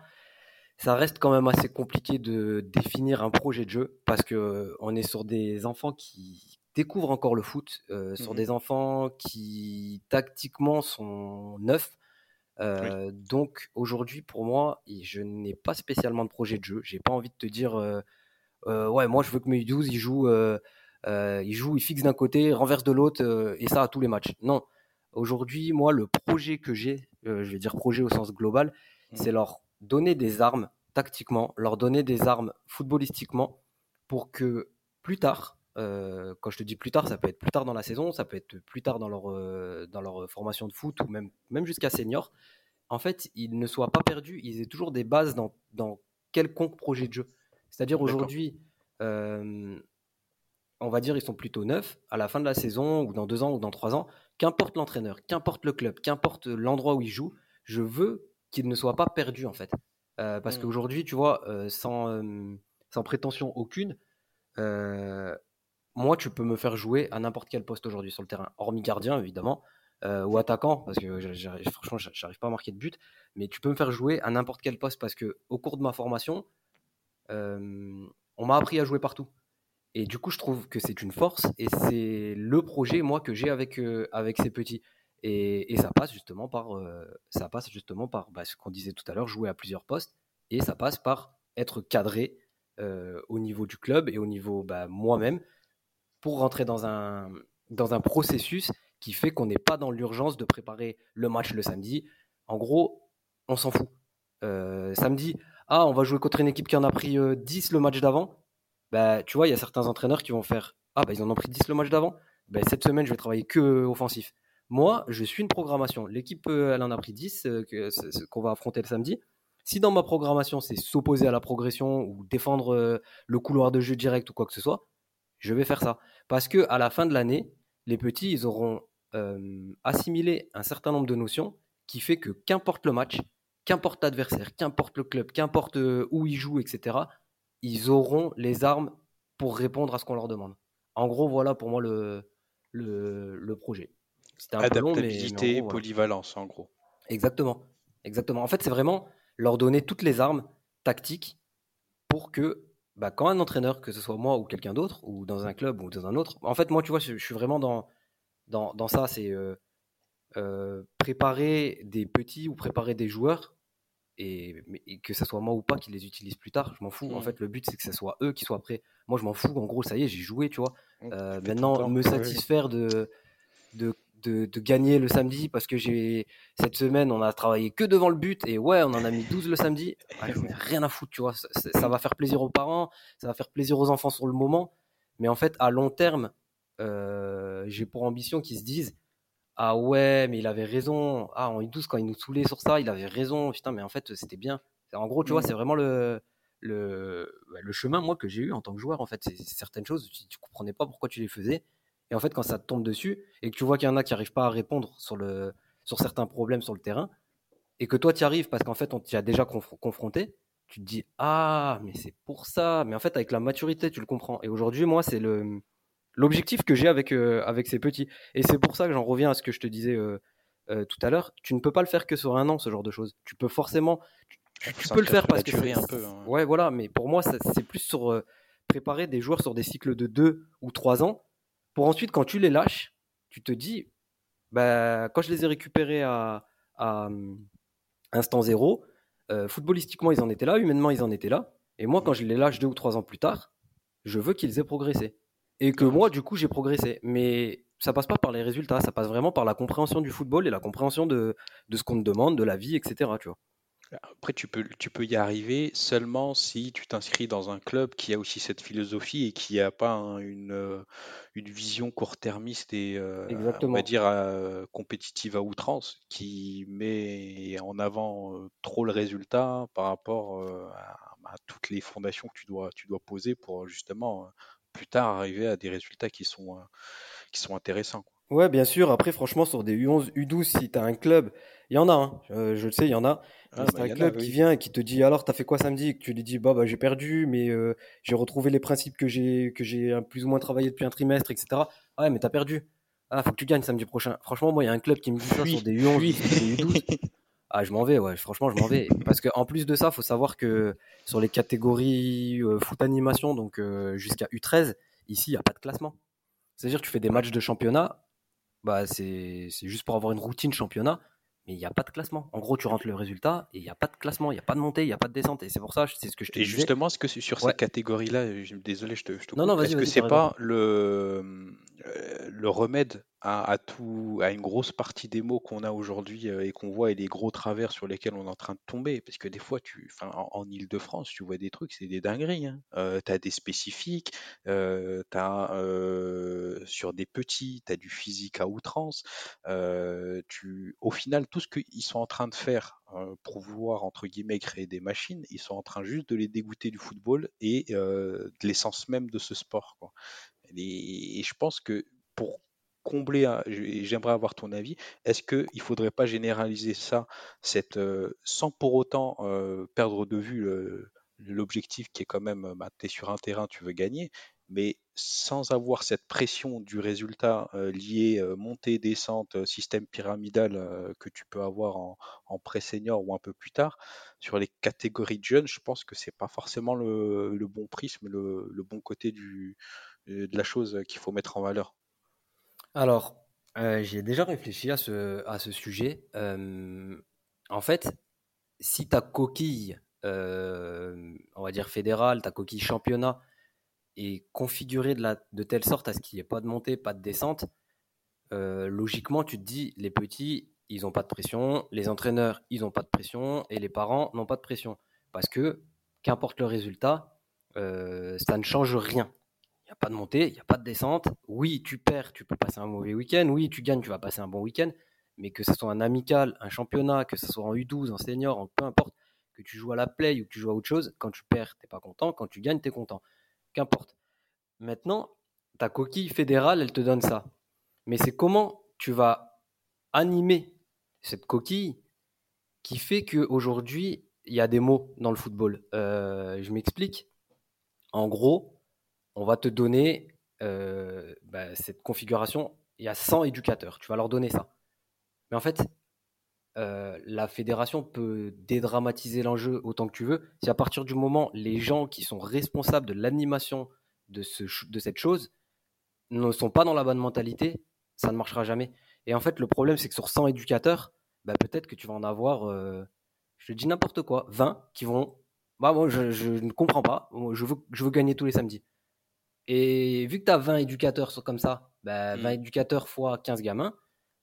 ça reste quand même assez compliqué de définir un projet de jeu parce que on est sur des enfants qui découvrent encore le foot, sur mmh des enfants qui tactiquement sont neufs. Donc aujourd'hui, pour moi, je n'ai pas spécialement de projet de jeu. J'ai pas envie de te dire ouais, moi je veux que mes 12 ils jouent, ils jouent, ils fixent d'un côté, renversent de l'autre, et ça à tous les matchs. Non. Aujourd'hui, moi, le projet que j'ai, je vais dire projet au sens global, mmh. c'est leur donner des armes tactiquement, leur donner des armes footballistiquement pour que plus tard, euh, quand je te dis plus tard, ça peut être plus tard dans la saison, ça peut être plus tard dans leur, euh, dans leur formation de foot ou même, même jusqu'à senior, en fait, ils ne soient pas perdus, ils aient toujours des bases dans, dans quelconque projet de jeu. C'est-à-dire aujourd'hui, euh, on va dire ils sont plutôt neufs à la fin de la saison ou dans deux ans ou dans trois ans, qu'importe l'entraîneur, qu'importe le club, qu'importe l'endroit où ils jouent, je veux qu'ils ne soient pas perdus en fait. parce mmh. qu'aujourd'hui, tu vois, sans, sans prétention aucune, moi, tu peux me faire jouer à n'importe quel poste aujourd'hui sur le terrain, hormis gardien, évidemment, euh, ou attaquant, parce que franchement, j'arrive pas à marquer de but, mais tu peux me faire jouer à n'importe quel poste parce que au cours de ma formation, euh, on m'a appris à jouer partout. Et du coup, je trouve que c'est une force et c'est le projet, moi, que j'ai avec, euh, avec ces petits. Et, ça passe justement par, ça passe justement par bah, ce qu'on disait tout à l'heure, jouer à plusieurs postes. Et ça passe par être cadré au niveau du club et au niveau bah, moi-même pour rentrer dans un, dans un processus qui fait qu'on n'est pas dans l'urgence de préparer le match le samedi. En gros, on s'en fout. Euh, samedi, ah, on va jouer contre une équipe qui en a pris 10 euh, le match d'avant. Bah, tu vois, il y a certains entraîneurs qui vont faire Ah, bah, ils en ont pris 10 le match d'avant. Bah, cette semaine, je vais travailler que offensif. Moi, je suis une programmation. L'équipe, euh, elle en a pris 10 qu'on va affronter le samedi. Si dans ma programmation, c'est s'opposer à la progression ou défendre le couloir de jeu direct ou quoi que ce soit, je vais faire ça. Parce que à la fin de l'année, les petits, ils auront euh, assimilé un certain nombre de notions qui fait que qu'importe le match, qu'importe l'adversaire, qu'importe le club, qu'importe euh, où ils jouent, etc., ils auront les armes pour répondre à ce qu'on leur demande. En gros, voilà pour moi le, le, projet. Adaptabilité, polyvalence, en gros. Exactement. Exactement. En fait, c'est vraiment leur donner toutes les armes tactiques pour que bah, quand un entraîneur, que ce soit moi ou quelqu'un d'autre, ou dans un club ou dans un autre, en fait, moi, tu vois, je, suis vraiment dans, dans, ça, c'est euh, euh, préparer des petits ou préparer des joueurs, et, que ce soit moi ou pas qui les utilise plus tard, je m'en fous. En mmh. fait, le but, c'est que ce soit eux qui soient prêts. Moi, je m'en fous. En gros, ça y est, j'ai joué, tu vois. Mmh, euh, maintenant, me satisfaire de, de de, gagner le samedi parce que j'ai cette semaine on a travaillé que devant le but et ouais on en a mis 12 le samedi rien à foutre tu vois ça, va faire plaisir aux parents ça va faire plaisir aux enfants sur le moment mais en fait à long terme euh, j'ai pour ambition qu'ils se disent ah ouais mais il avait raison ah en U12 quand il nous saoulait sur ça il avait raison putain mais en fait c'était bien en gros tu vois mm. c'est vraiment le le, bah, le chemin moi que j'ai eu en tant que joueur en fait c'est certaines choses tu, tu comprenais pas pourquoi tu les faisais et en fait, quand ça te tombe dessus et que tu vois qu'il y en a qui n'arrivent pas à répondre sur, le, sur certains problèmes sur le terrain, et que toi, tu y arrives parce qu'en fait, on t'y a déjà confronté, tu te dis Ah, mais c'est pour ça. Mais en fait, avec la maturité, tu le comprends. Et aujourd'hui, moi, c'est le l'objectif que j'ai avec, euh, avec ces petits. Et c'est pour ça que j'en reviens à ce que je te disais euh, euh, tout à l'heure. Tu ne peux pas le faire que sur un an, ce genre de choses. Tu peux forcément. Tu, peux le faire parce que. Un peu, hein. Ouais, voilà. Mais pour moi, c'est plus sur préparer des joueurs sur des cycles de deux ou trois ans pour ensuite, quand tu les lâches, tu te dis, bah, quand je les ai récupérés à, hum, instant zéro, footballistiquement, ils en étaient là, humainement, ils en étaient là. Et moi, quand je les lâche deux ou trois ans plus tard, je veux qu'ils aient progressé. Et que moi, du coup, j'ai progressé. Mais ça passe pas par les résultats, ça passe vraiment par la compréhension du football et la compréhension de, de ce qu'on te demande, de la vie, etc. Tu vois. Après, tu peux, tu peux y arriver seulement si tu t'inscris dans un club qui a aussi cette philosophie et qui n'a pas une, euh, une vision court-termiste et, euh, on va dire, euh, compétitive à outrance, qui met en avant trop le résultat par rapport à, toutes les fondations que tu dois, tu dois poser pour justement plus tard arriver à des résultats qui sont, qui sont intéressants. Ouais, bien sûr. Après, franchement, sur des U11, U12, si tu as un club, il y en a, hein. je, le sais, il y en a. Ah, c'est bah, un club qui vient et qui te dit alors, t'as fait quoi samedi? Et que tu lui dis, bah, bah j'ai perdu, mais euh, j'ai retrouvé les principes que j'ai que j'ai plus ou moins travaillé depuis un trimestre, etc. Ah ouais, mais t'as perdu. Ah, faut que tu gagnes samedi prochain. Franchement, moi, il y a un club qui me dit ça sur des U11, des U12. Ah, je m'en vais, ouais. Franchement, je m'en vais. Parce qu'en plus de ça, faut savoir que sur les catégories euh, foot animation, donc euh, jusqu'à U13, ici, il n'y a pas de classement. C'est-à-dire, tu fais des matchs de championnat, bah, c'est juste pour avoir une routine championnat. mais il n'y a pas de classement. En gros, tu rentres le résultat et il n'y a pas de classement, il n'y a pas de montée, il n'y a pas de descente. Et c'est pour ça, c'est ce que je te Et disais. justement, ce que sur ces catégories-là, désolé, je te, je te non, non, est-ce que c'est pas le, euh, le remède à, tout, à une grosse partie des mots qu'on a aujourd'hui euh, et qu'on voit et les gros travers sur lesquels on est en train de tomber Parce que des fois, tu, en, en Ile-de-France, tu vois des trucs, c'est des dingueries. Hein. Euh, tu as des spécifiques, euh, as euh, sur des petits, tu as du physique à outrance. Euh, au final, tout ce qu'ils sont en train de faire euh, pour vouloir, entre guillemets, créer des machines, ils sont en train juste de les dégoûter du football et euh, de l'essence même de ce sport. Et, je pense que pour combler, j'aimerais avoir ton avis, est-ce qu'il ne faudrait pas généraliser ça, cette, euh, sans pour autant euh, perdre de vue l'objectif qui est quand même, bah, tu es sur un terrain, tu veux gagner, mais sans avoir cette pression du résultat euh, lié euh, montée, descente, euh, système pyramidal euh, que tu peux avoir en, en pré-senior ou un peu plus tard, sur les catégories de jeunes, je pense que c'est pas forcément le, bon prisme, le, bon côté du, euh, de la chose qu'il faut mettre en valeur. Alors, euh, j'ai déjà réfléchi à ce, sujet. Euh, en fait, si ta coquille, euh, on va dire fédérale, ta coquille championnat, est configurée de, de telle sorte à ce qu'il n'y ait pas de montée, pas de descente, logiquement, tu te dis, les petits, ils n'ont pas de pression, les entraîneurs, ils n'ont pas de pression, et les parents n'ont pas de pression. Parce que, qu'importe le résultat, ça ne change rien. Il n'y a pas de montée, il n'y a pas de descente. Oui, tu perds, tu peux passer un mauvais week-end. Oui, tu gagnes, tu vas passer un bon week-end. Mais que ce soit un amical, un championnat, que ce soit en U12, en senior, en peu importe, que tu joues à la play ou que tu joues à autre chose, quand tu perds, tu n'es pas content. Quand tu gagnes, tu es content. Qu'importe. Maintenant, ta coquille fédérale, elle te donne ça. Mais c'est comment tu vas animer cette coquille qui fait qu'aujourd'hui, il y a des mots dans le football. Euh, je m'explique. En gros, on va te donner euh, bah, cette configuration. Il y a 100 éducateurs. Tu vas leur donner ça. Mais en fait, euh, la fédération peut dédramatiser l'enjeu autant que tu veux. Si à partir du moment, les gens qui sont responsables de l'animation de, ce, de cette chose ne sont pas dans la bonne mentalité, ça ne marchera jamais. Et en fait, le problème, c'est que sur 100 éducateurs, bah, peut-être que tu vas en avoir, euh, je te dis n'importe quoi, 20 qui vont, bah, moi, je, ne comprends pas, je veux gagner tous les samedis. Et vu que tu as 20 éducateurs comme ça, bah, 20 éducateurs fois 15 gamins,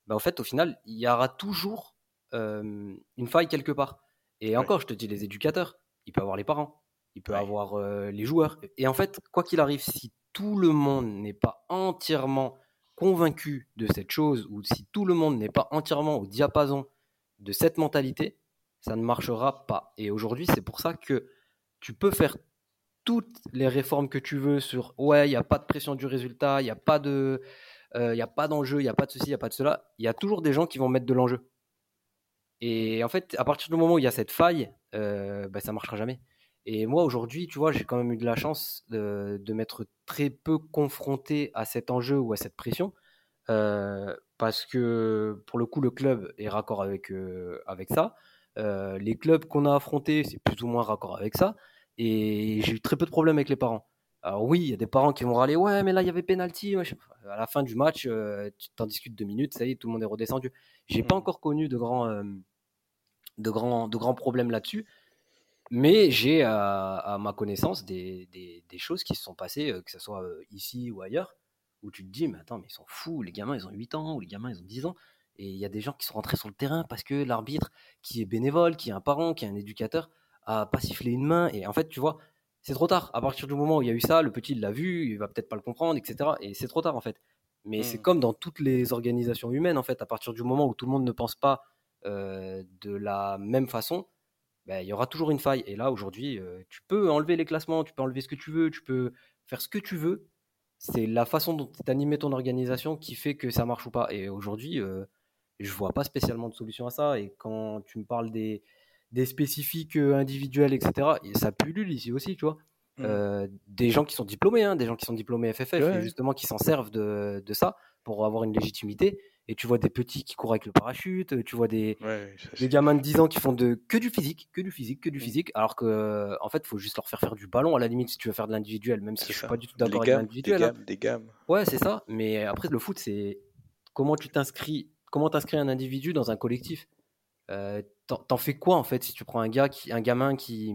bah, en fait, au final, il y aura toujours euh, une faille quelque part. Et Ouais. encore, je te dis, les éducateurs, il peut avoir les parents, il peut Ouais. avoir euh, les joueurs. Et en fait, quoi qu'il arrive, si tout le monde n'est pas entièrement convaincu de cette chose, ou si tout le monde n'est pas entièrement au diapason de cette mentalité, ça ne marchera pas. Et aujourd'hui, c'est pour ça que tu peux faire toutes les réformes que tu veux sur ouais, il n'y a pas de pression du résultat, il n'y a pas de, pas d'enjeu, il n'y a pas de ceci, il n'y a pas de cela. Il y a toujours des gens qui vont mettre de l'enjeu. Et en fait, à partir du moment où il y a cette faille, euh, bah, ça marchera jamais. Et moi, aujourd'hui, tu vois, j'ai quand même eu de la chance de, m'être très peu confronté à cet enjeu ou à cette pression. euh, parce que pour le coup, le club est raccord avec, euh, avec ça. Euh, les clubs qu'on a affrontés, c'est plus ou moins raccord avec ça. Et j'ai eu très peu de problèmes avec les parents. Alors oui, il y a des parents qui vont râler, ouais, mais là, il y avait penalty. machin. À la fin du match, euh, tu t'en discutes deux minutes, ça y est, tout le monde est redescendu. J'ai pas Mhm. encore connu de grands, euh, de grands, de grands problèmes là-dessus. Mais j'ai à, à ma connaissance des, des, des choses qui se sont passées, euh, que ce soit ici ou ailleurs, où tu te dis, mais attends, mais ils sont fous, les gamins, ils ont 8 ans, ou les gamins, ils ont 10 ans. Et il y a des gens qui sont rentrés sur le terrain parce que l'arbitre, qui est bénévole, qui est un parent, qui est un éducateur, a pas sifflé une main. Et en fait, tu vois, c'est trop tard. À partir du moment où il y a eu ça, le petit il l'a vu, il va peut-être pas le comprendre, etc. Et c'est trop tard en fait. Mais c'est Mhm. comme dans toutes les organisations humaines en fait. À partir du moment où tout le monde ne pense pas euh, de la même façon, ben, il y aura toujours une faille. Et là aujourd'hui, euh, tu peux enlever les classements, tu peux enlever ce que tu veux, tu peux faire ce que tu veux. C'est la façon dont tu animé ton organisation qui fait que ça marche ou pas. Et aujourd'hui, euh, je vois pas spécialement de solution à ça. Et quand tu me parles des, des spécifiques euh, individuels, etc., et ça pullule ici aussi, tu vois. Mhm. Euh, des gens qui sont diplômés, hein, des gens qui sont diplômés FFF, Ouais, et ouais. justement qui s'en servent de, de ça pour avoir une légitimité. Et tu vois des petits qui courent avec le parachute, tu vois des, Ouais, ça, des gamins de 10 ans qui font de, que du physique, que du physique, que du Mm. physique, alors que en fait, il faut juste leur faire faire du ballon à la limite si tu veux faire de l'individuel, même si je suis pas du tout d'accord avec gammes, des l'individuel. hein. gammes, des gammes. Ouais, c'est ça. Mais après, le foot, c'est comment tu t'inscris, comment t'inscris un individu dans un collectif. T'en fais quoi en fait si tu prends un gars qui, un gamin qui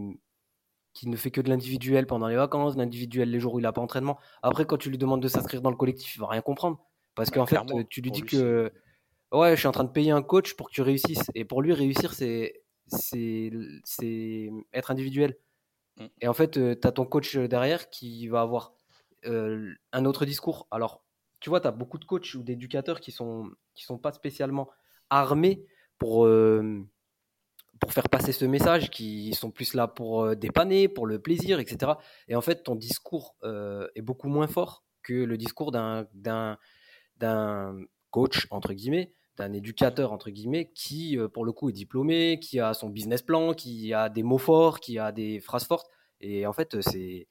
qui ne fait que de l'individuel pendant les vacances, l'individuel les jours où il n'a pas entraînement. Après, quand tu lui demandes de s'inscrire dans le collectif, il va rien comprendre. Parce qu'en fait, tu lui dis que ouais, je suis en train de payer un coach pour que tu réussisses. Et pour lui, réussir, c'est c'est être individuel. Mm. Et en fait, tu as ton coach derrière qui va avoir un autre discours. Alors, tu vois, tu as beaucoup de coachs ou d'éducateurs qui sont qui sont pas spécialement armés pour pour faire passer ce message, qui sont plus là pour dépanner, pour le plaisir, etc. Et en fait, ton discours est beaucoup moins fort que le discours d'un coach entre guillemets d'un éducateur entre guillemets qui pour le coup est diplômé, qui a son business plan, qui a des mots forts, qui a des phrases fortes et en fait c'est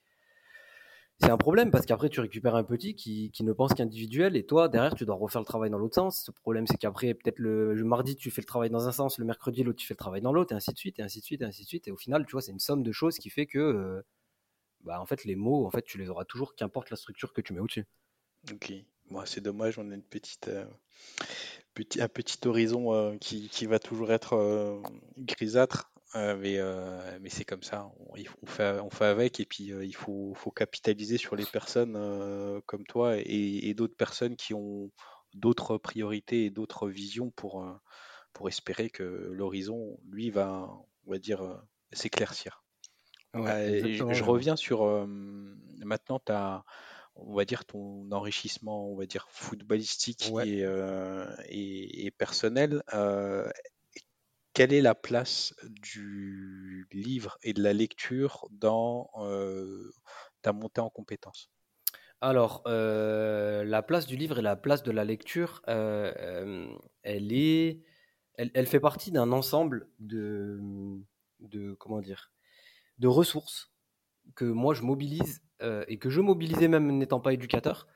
c'est un problème parce qu'après tu récupères un petit qui, ne pense qu'individuel et toi derrière tu dois refaire le travail dans l'autre sens. Ce problème c'est qu'après peut-être le, mardi tu fais le travail dans un sens, le mercredi l'autre tu fais le travail dans l'autre et ainsi de suite et ainsi de suite et ainsi de suite et au final tu vois c'est une somme de choses qui fait que bah en fait les mots en fait tu les auras toujours qu'importe la structure que tu mets au-dessus. Ok, c'est dommage on a une petite petit, un petit horizon euh, qui, va toujours être euh, grisâtre. Euh, mais, mais c'est comme ça, on, on, fait, on fait avec et puis il faut, faut, capitaliser sur les personnes comme toi et, et d'autres personnes qui ont d'autres priorités et d'autres visions pour, pour espérer que l'horizon, lui, va, on va dire, s'éclaircir. Ouais, je, je, reviens sur maintenant, tu as on va dire, ton enrichissement, on va dire, footballistique euh, et, personnel, euh, quelle est la place du livre et de la lecture dans ta montée en compétences alors, la place du livre et la place de la lecture, elle est, elle, fait partie d'un ensemble de, comment dire, de ressources que moi je mobilise et que je mobilisais même n'étant pas éducateur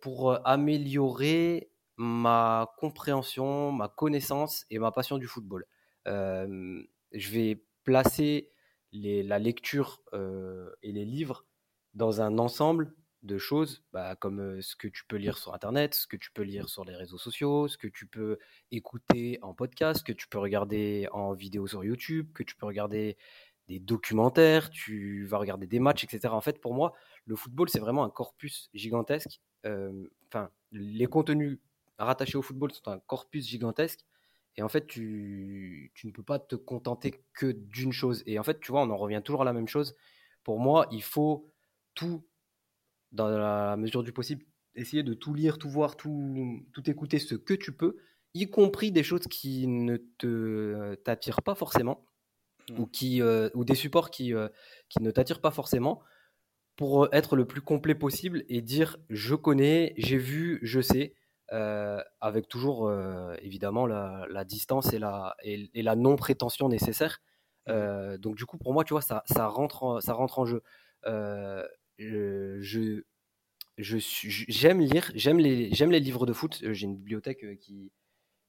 pour améliorer ma compréhension, ma connaissance et ma passion du football. Je vais placer la lecture et les livres dans un ensemble de choses bah, comme ce que tu peux lire sur Internet, ce que tu peux lire sur les réseaux sociaux, ce que tu peux écouter en podcast, ce que tu peux regarder en vidéo sur YouTube, que tu peux regarder des documentaires, tu vas regarder des matchs, etc. En fait, pour moi, le football, c'est vraiment un corpus gigantesque. Enfin, les contenus rattachés au football sont un corpus gigantesque. Et en fait, tu, tu ne peux pas te contenter que d'une chose. Et en fait, tu vois, on en revient toujours à la même chose. Pour moi, il faut tout, dans la mesure du possible, essayer de tout lire, tout voir, tout, tout écouter, ce que tu peux, y compris des choses qui ne te t'attirent pas forcément ou, qui, euh, ou des supports qui, euh, qui ne t'attirent pas forcément pour être le plus complet possible et dire je connais, j'ai vu, je sais, euh, avec toujours évidemment la, la, distance et la, et, la non-prétention nécessaire. Mmh donc du coup, pour moi, tu vois, ça, ça, rentre, en, ça rentre en jeu. je, j'aime lire, j'aime les, j'aime les livres de foot. J'ai une bibliothèque qui,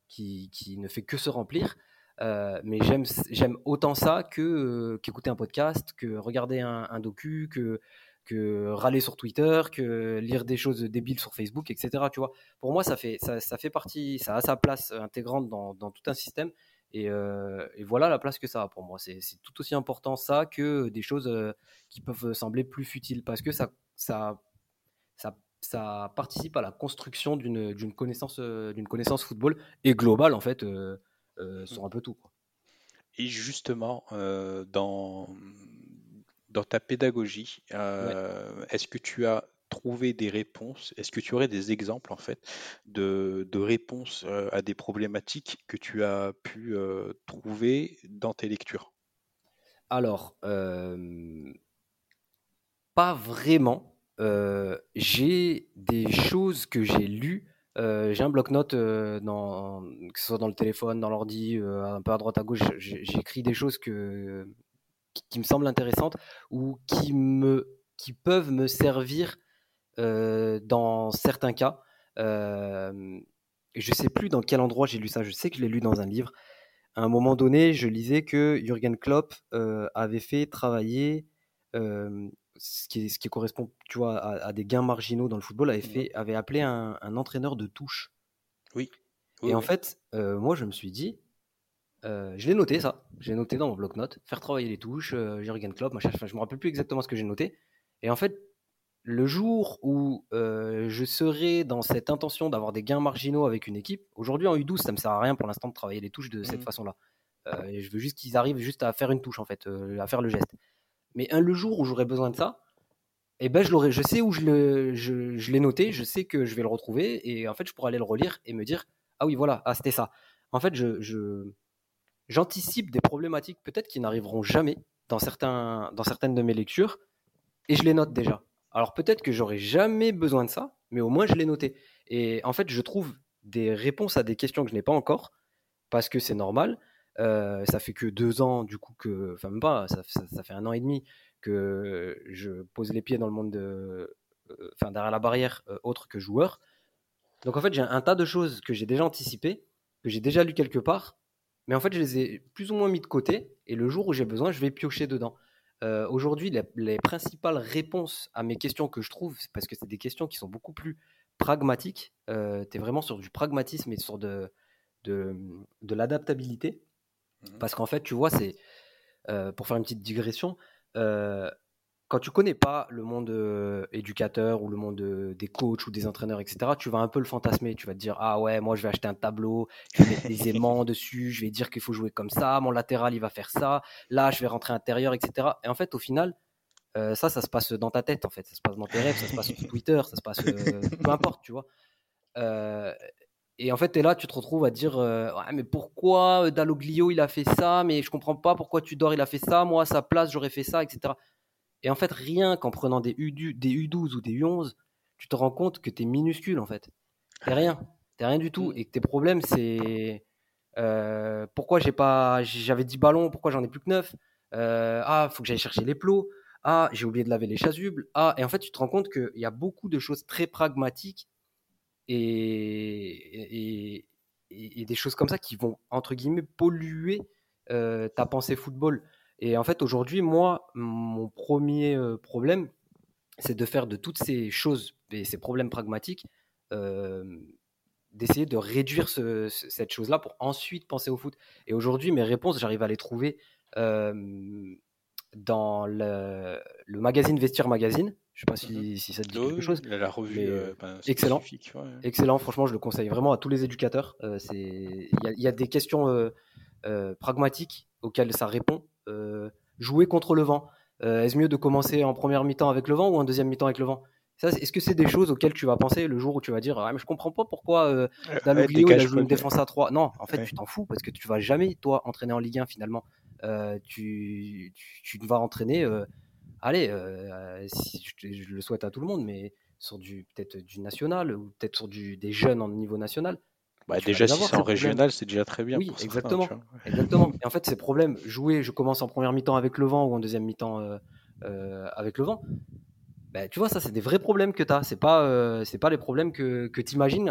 qui, qui, ne fait que se remplir. Euh, mais j'aime j'aime autant ça que euh, qu'écouter un podcast, que regarder un, un, docu, que que râler sur Twitter, que lire des choses débiles sur Facebook, etc. Tu vois, pour moi, ça fait ça, fait partie, ça a sa place intégrante dans, dans tout un système. Et, euh, et, voilà la place que ça a pour moi. C'est tout aussi important ça que des choses qui peuvent sembler plus futiles parce que ça ça ça, ça participe à la construction d'une connaissance d'une connaissance football et globale en fait euh, sur un peu tout. Et justement, euh, dans, dans ta pédagogie, euh, est-ce que tu as trouvé des réponses? Est-ce que tu aurais des exemples en fait de, de réponses à des problématiques que tu as pu trouver dans tes lectures? Alors, pas vraiment. j'ai des choses que j'ai lues euh, j'ai un bloc-notes, euh, dans, que ce soit dans le téléphone, dans l'ordi, euh, un peu à droite à gauche. J'écris des choses que, qui, me semblent intéressantes ou qui, me, qui peuvent me servir dans certains cas. je sais plus dans quel endroit j'ai lu ça. Je sais que je l'ai lu dans un livre. À un moment donné, je lisais que Jürgen Klopp avait fait travailler ce qui, ce qui correspond tu vois, à, des gains marginaux dans le football, avait, fait, avait appelé un, entraîneur de touche. Oui. et en fait, euh, moi, je me suis dit, Euh, je l'ai noté ça, j'ai noté dans mon bloc-notes, faire travailler les touches, euh, Jurgen Klopp, machin, enfin, je me rappelle plus exactement ce que j'ai noté. Et en fait, le jour où euh, je serai dans cette intention d'avoir des gains marginaux avec une équipe, aujourd'hui en U12, ça me sert à rien pour l'instant de travailler les touches de cette Mhm. façon-là. Euh, je veux juste qu'ils arrivent juste à faire une touche en fait, euh, à faire le geste. Mais un, le jour où j'aurai besoin de ça, eh ben je l'aurai, je sais où je, le, je, je l'ai noté, je sais que je vais le retrouver et en fait je pourrai aller le relire et me dire ah oui voilà, ah c'était ça. En fait je, je j'anticipe des problématiques peut-être qui n'arriveront jamais dans certaines de mes lectures et je les note déjà. Alors peut-être que j'aurai jamais besoin de ça, mais au moins je l'ai noté. Et en fait je trouve des réponses à des questions que je n'ai pas encore parce que c'est normal. Euh, ça fait que deux ans, du coup, que. Enfin, même pas, ça, fait un an et demi que je pose les pieds dans le monde de. euh, Enfin, derrière la barrière, euh, autre que joueur. Donc, en fait, j'ai un tas de choses que j'ai déjà anticipées, que j'ai déjà lu quelque part, mais en fait, je les ai plus ou moins mis de côté, et le jour où j'ai besoin, je vais piocher dedans. Euh, Aujourd'hui, les, les principales réponses à mes questions que je trouve, c'est parce que c'est des questions qui sont beaucoup plus pragmatiques, euh, tu es vraiment sur du pragmatisme et sur de, de, de l'adaptabilité. Mhm. Parce qu'en fait, tu vois, c'est euh, pour faire une petite digression, euh, quand tu connais pas le monde euh, éducateur ou le monde euh, des coachs ou des entraîneurs, etc., tu vas un peu le fantasmer. Tu vas te dire, ah ouais, moi je vais acheter un tableau, je vais mettre des aimants dessus, je vais dire qu'il faut jouer comme ça, mon latéral il va faire ça, là je vais rentrer intérieur, etc. Et en fait, au final, euh, ça, ça se passe dans ta tête, en fait. Ça se passe dans tes rêves, ça se passe sur Twitter, ça se passe. peu importe, tu vois. Et en fait, tu es là, tu te retrouves à dire Ouais, mais pourquoi Dalloglio il a fait ça Mais je comprends pas pourquoi Tudor il a fait ça. Moi, à sa place, j'aurais fait ça, etc. Et en fait, rien qu'en prenant des, U, des U12 ou des U11, tu te rends compte que tu es minuscule en fait. T'es rien. T'es rien du tout. Mm. Et que tes problèmes, c'est euh, pourquoi j'ai pas, j'avais 10 ballons, pourquoi j'en ai plus que 9 Ah, faut que j'aille chercher les plots. Ah, j'ai oublié de laver les chasubles. Ah, et en fait, tu te rends compte qu'il y a beaucoup de choses très pragmatiques et, et, et- et des choses comme ça qui vont, entre guillemets, polluer euh, ta pensée football. Et en fait, aujourd'hui, moi, mon premier euh, problème, c'est de faire de toutes ces choses et ces problèmes pragmatiques, euh, d'essayer de réduire ce- ce- cette chose-là pour ensuite penser au foot. Et aujourd'hui, mes réponses, j'arrive à les trouver euh, dans le, le magazine Vestiaire Magazine. Je sais pas si, si ça te dit quelque chose. la, la revue euh, ben, excellent. ouais. Excellent, franchement, je le conseille vraiment à tous les éducateurs. Il y, a- il y a des questions pragmatiques auxquelles ça répond. Euh, jouer contre le vent. Euh, Est-ce mieux de commencer en première mi-temps avec le vent ou en deuxième mi-temps avec le vent? Est-ce que c'est des choses auxquelles tu vas penser le jour où tu vas dire ah, mais Je comprends pas pourquoi euh, Euh, Dalloglio ouais, il a joué une défense à 3 Non, en fait, Ouais. tu t'en fous parce que tu vas jamais, toi, entraîner en Ligue 1 finalement. Euh, tu, tu, tu vas entraîner. euh, allez, si, je, te- je le souhaite à tout le monde, mais sur du peut-être du national ou peut-être sur du, des jeunes en niveau national. Bah, déjà, si c'est en régional, c'est déjà très bien. Oui, pour exactement. Exactement. Et en fait, ces problèmes, jouer, je commence en première mi-temps avec le vent ou en deuxième mi-temps euh, euh, avec le vent, ben, tu vois, ça, c'est des vrais problèmes que tu as. C'est pas, euh, c'est pas les problèmes que, que tu imagines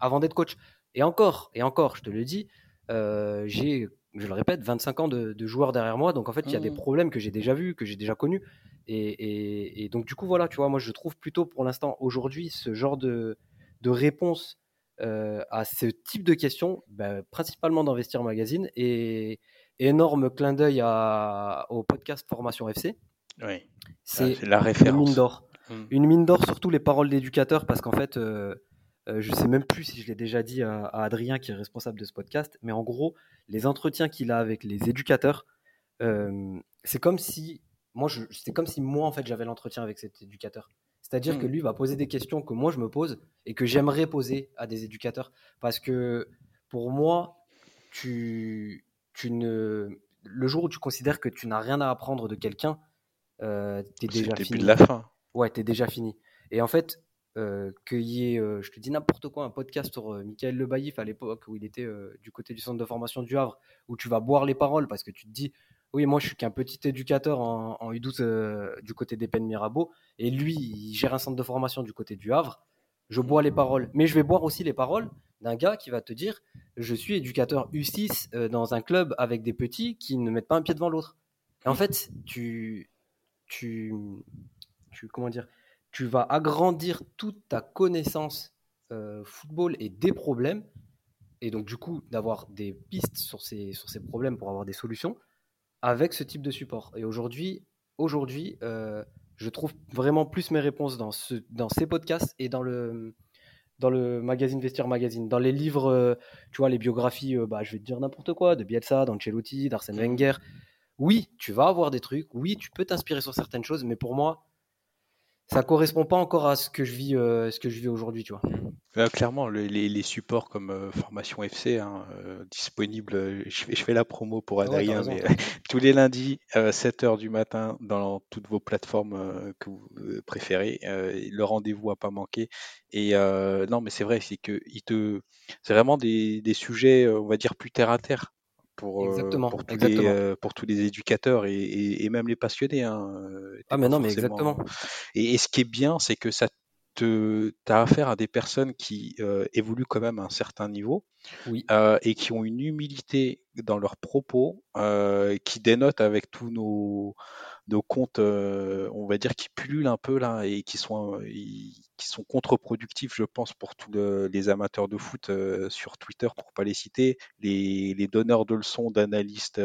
avant d'être coach. Et encore, et encore, je te le dis, euh, j'ai, je le répète, 25 ans de, de joueur derrière moi. Donc, en fait, il y a des Mhm. problèmes que j'ai déjà vus, que j'ai déjà connus. Et, et- et donc, du coup, voilà, tu vois, moi, je trouve plutôt pour l'instant, aujourd'hui, ce genre de, de réponse euh, à ce type de questions, ben, principalement d'Investir Magazine. Et énorme clin d'œil à- au podcast Formation FC. C'est la une référence. mine d'or. Mm. Une mine d'or, surtout les paroles d'éducateurs, parce qu'en fait, euh, euh, je sais même plus si je l'ai déjà dit à, à Adrien, qui est responsable de ce podcast, mais en gros, les entretiens qu'il a avec les éducateurs, c'est comme si moi, c'est comme si moi, en fait, j'avais l'entretien avec cet éducateur. C'est-à-dire que lui va poser des questions que moi je me pose et que j'aimerais poser à des éducateurs, parce que pour moi, tu, tu ne, le jour où tu considères que tu n'as rien à apprendre de quelqu'un, euh, t'es C'est le déjà début fini de la fin. ouais, t'es déjà fini. Et en fait, euh, qu'il y ait, euh, je te dis n'importe quoi, un podcast sur euh, Michael Le Baillif à l'époque où il était euh, du côté du centre de formation du Havre, où tu vas boire les paroles parce que tu te dis, oui, moi je suis qu'un petit éducateur en, en U12 euh, du côté des Pennes Mirabeau, et lui, il gère un centre de formation du côté du Havre. Je bois les paroles, mais je vais boire aussi les paroles d'un gars qui va te dire, je suis éducateur U6 euh, dans un club avec des petits qui ne mettent pas un pied devant l'autre. En fait, tu, tu, tu, comment dire, tu vas agrandir toute ta connaissance euh, football et des problèmes. et donc du coup d'avoir des pistes sur ces, sur ces problèmes pour avoir des solutions avec ce type de support. Et aujourd'hui, aujourd'hui, euh, je trouve vraiment plus mes réponses dans, ce, dans ces podcasts et dans le, dans le magazine Vestiaire Magazine, dans les livres, euh, tu vois, les biographies, euh, bah, je vais te dire n'importe quoi, de Bielsa, d'Ancelotti, d'Arsène Wenger. Oui, tu vas avoir des trucs, oui, tu peux t'inspirer sur certaines choses, mais pour moi, ça correspond pas encore à ce que je vis, ce que je vis aujourd'hui, tu vois. Euh, clairement, les, supports comme euh, Formation FC, hein, euh, disponibles, je, fais la promo pour Adrien, mais tous les lundis, 7h du matin, dans toutes vos plateformes que vous préférez, le rendez-vous à pas manquer. Et non, mais c'est vrai, c'est que il te, c'est vraiment des, sujets, on va dire, plus terre à terre. Pour, pour, tous Les, pour tous les éducateurs et, même les passionnés. Hein, ah mais non, mais exactement. Et, et, ce qui est bien, c'est que ça tu as affaire à des personnes qui euh, évoluent quand même à un certain niveau euh, et qui ont une humilité dans leurs propos euh, qui dénote avec tous nos, nos comptes, on va dire, qui pullulent un peu là et qui sont, qui sont contre-productifs, je pense, pour tous les amateurs de foot sur Twitter, pour pas les citer, les, donneurs de leçons, d'analystes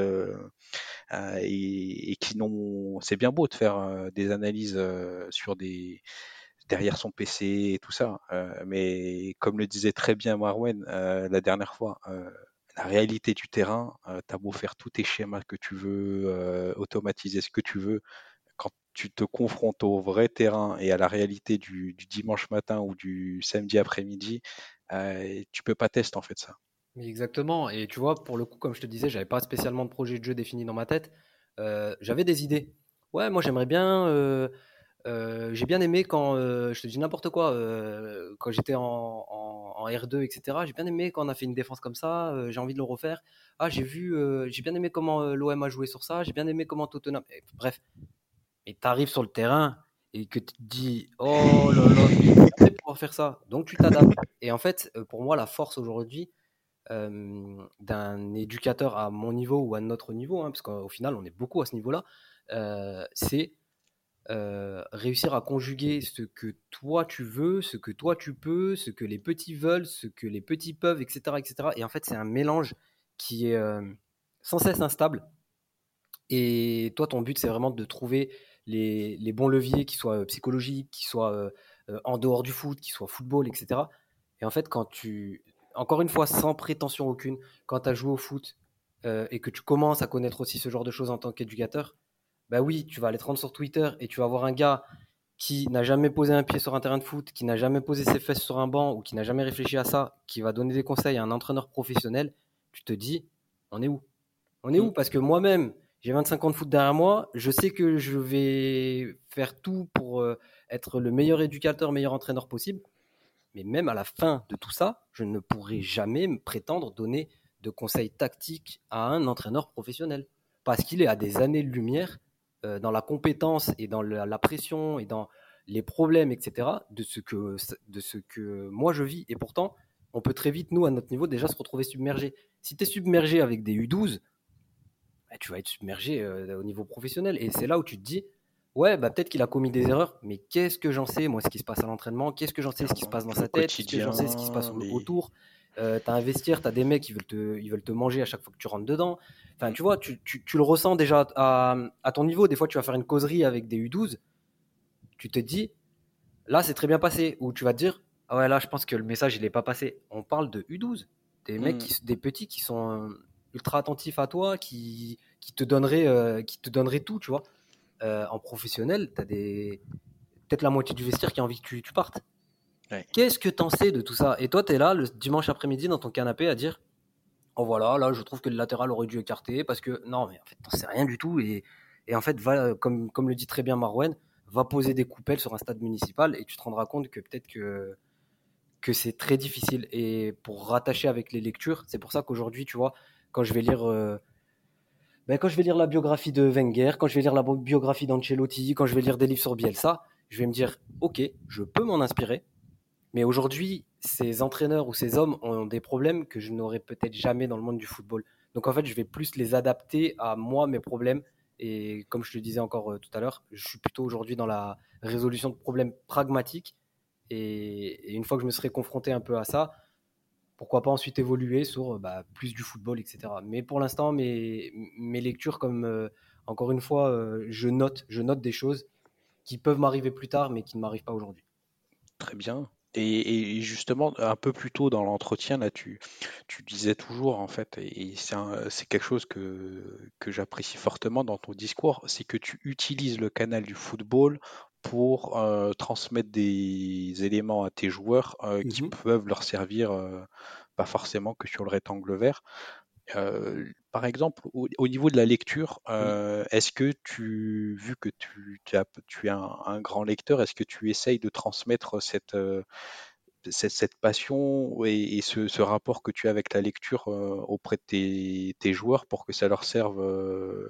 et, qui n'ont. C'est bien beau de faire des analyses sur des derrière son PC et tout ça. Euh, mais comme le disait très bien Marwen euh, la dernière fois, euh, la réalité du terrain, tu as beau faire tous tes schémas que tu veux, automatiser ce que tu veux, quand tu te confrontes au vrai terrain et à la réalité du, dimanche matin ou du samedi après-midi, tu peux pas tester en fait ça. Exactement. Et tu vois, pour le coup, comme je te disais, j'avais pas spécialement de projet de jeu défini dans ma tête. j'avais des idées. Ouais, moi j'aimerais bien euh, j'ai bien aimé quand, euh, je te dis n'importe quoi, euh, quand j'étais en, R2, etc. J'ai bien aimé quand on a fait une défense comme ça. j'ai envie de le refaire. Ah, j'ai vu, j'ai bien aimé comment l'OM a joué sur ça. J'ai bien aimé comment Tottenham. bref. Et tu arrives sur le terrain et que tu te dis, oh là là, pour faire ça. Donc tu t'adaptes. Et en fait, pour moi, la force aujourd'hui d'un éducateur à mon niveau ou à notre niveau, hein, parce qu'au final, on est beaucoup à ce niveau-là, c'est euh, réussir à conjuguer ce que toi tu veux, ce que toi tu peux, ce que les petits veulent, ce que les petits peuvent, etc. etc. Et en fait, c'est un mélange qui est euh, sans cesse instable. Et toi, ton but, c'est vraiment de trouver les, bons leviers, qui soient euh, psychologiques, qui soient en dehors du foot, qui soient football, etc. Et en fait, quand tu, encore une fois, sans prétention aucune, quand tu as joué au foot et que tu commences à connaître aussi ce genre de choses en tant qu'éducateur, bah oui, tu vas aller te rendre sur Twitter et tu vas voir un gars qui n'a jamais posé un pied sur un terrain de foot, qui n'a jamais posé ses fesses sur un banc ou qui n'a jamais réfléchi à ça, qui va donner des conseils à un entraîneur professionnel, tu te dis, on est où? On est où? Mm. Parce que moi-même, j'ai 25 ans de foot derrière moi, je sais que je vais faire tout pour euh, être le meilleur éducateur, meilleur entraîneur possible, mais même à la fin de tout ça, je ne pourrai jamais me prétendre donner de conseils tactiques à un entraîneur professionnel. Parce qu'il est à des années de lumière euh, dans la compétence et dans la, pression et dans les problèmes, etc., de ce, que, de ce que moi je vis. Et pourtant, on peut très vite, nous, à notre niveau, déjà se retrouver submergé. Si tu es submergé avec des U12, bah, tu vas être submergé euh, au niveau professionnel. Et c'est là où tu te dis, ouais, bah, peut-être qu'il a commis des erreurs, mais qu'est-ce que j'en sais, moi, ce qui se passe à l'entraînement? Qu'est-ce que j'en sais, ce qui se passe dans sa tête? Qu'est-ce que j'en sais, ce qui se passe autour? Euh, T'as un vestiaire, t'as des mecs qui veulent, te, ils veulent te manger à chaque fois que tu rentres dedans. Enfin, tu vois, tu, tu, le ressens déjà à, à, ton niveau. Des fois, tu vas faire une causerie avec des U12. Tu te dis, là, c'est très bien passé. Ou tu vas te dire, ah ouais, là, je pense que le message, il n'est pas passé. On parle de U12. Des mecs, hmm. des petits qui sont euh, ultra attentifs à toi, qui, qui, te, donneraient, euh, qui te donneraient tout, tu vois. Euh, en professionnel, tu as des... peut-être la moitié du vestiaire qui a envie que tu, tu partes. Qu'est-ce que tu en sais de tout ça? Et toi, tu es là le dimanche après-midi dans ton canapé à dire oh voilà, là je trouve que le latéral aurait dû écarter parce que non, mais en fait, t'en sais rien du tout. Et, et en fait, va, comme, comme le dit très bien Marouane, va poser des coupelles sur un stade municipal et tu te rendras compte que peut-être que, que c'est très difficile. Et pour rattacher avec les lectures, c'est pour ça qu'aujourd'hui, tu vois, quand je vais lire. Euh, ben, quand je vais lire la biographie de Wenger, quand je vais lire la biographie d'Ancelotti, quand je vais lire des livres sur Bielsa, je vais me dire, ok, je peux m'en inspirer, mais aujourd'hui, ces entraîneurs ou ces hommes ont des problèmes que je n'aurais peut-être jamais dans le monde du football. Donc en fait, je vais plus les adapter à moi, mes problèmes. Et comme je te disais encore euh, tout à l'heure, je suis plutôt aujourd'hui dans la résolution de problèmes pragmatiques. Et, une fois que je me serai confronté un peu à ça, pourquoi pas ensuite évoluer sur bah, plus du football, etc. Mais pour l'instant, mes, lectures, comme encore une fois, je note, je note des choses qui peuvent m'arriver plus tard, mais qui ne m'arrivent pas aujourd'hui. Très bien. Et, justement, un peu plus tôt dans l'entretien, là, tu, tu disais toujours, en fait, et c'est quelque chose que, que j'apprécie fortement dans ton discours, c'est que tu utilises le canal du football pour euh, transmettre des éléments à tes joueurs euh, qui mmh peuvent leur servir, euh, pas forcément que sur le rectangle vert. Par exemple, au, niveau de la lecture, est-ce que tu, vu que tu, tu, as, tu es un, grand lecteur, est-ce que tu essayes de transmettre cette, cette, passion et, ce, rapport que tu as avec la lecture auprès de tes, tes, joueurs pour que ça leur serve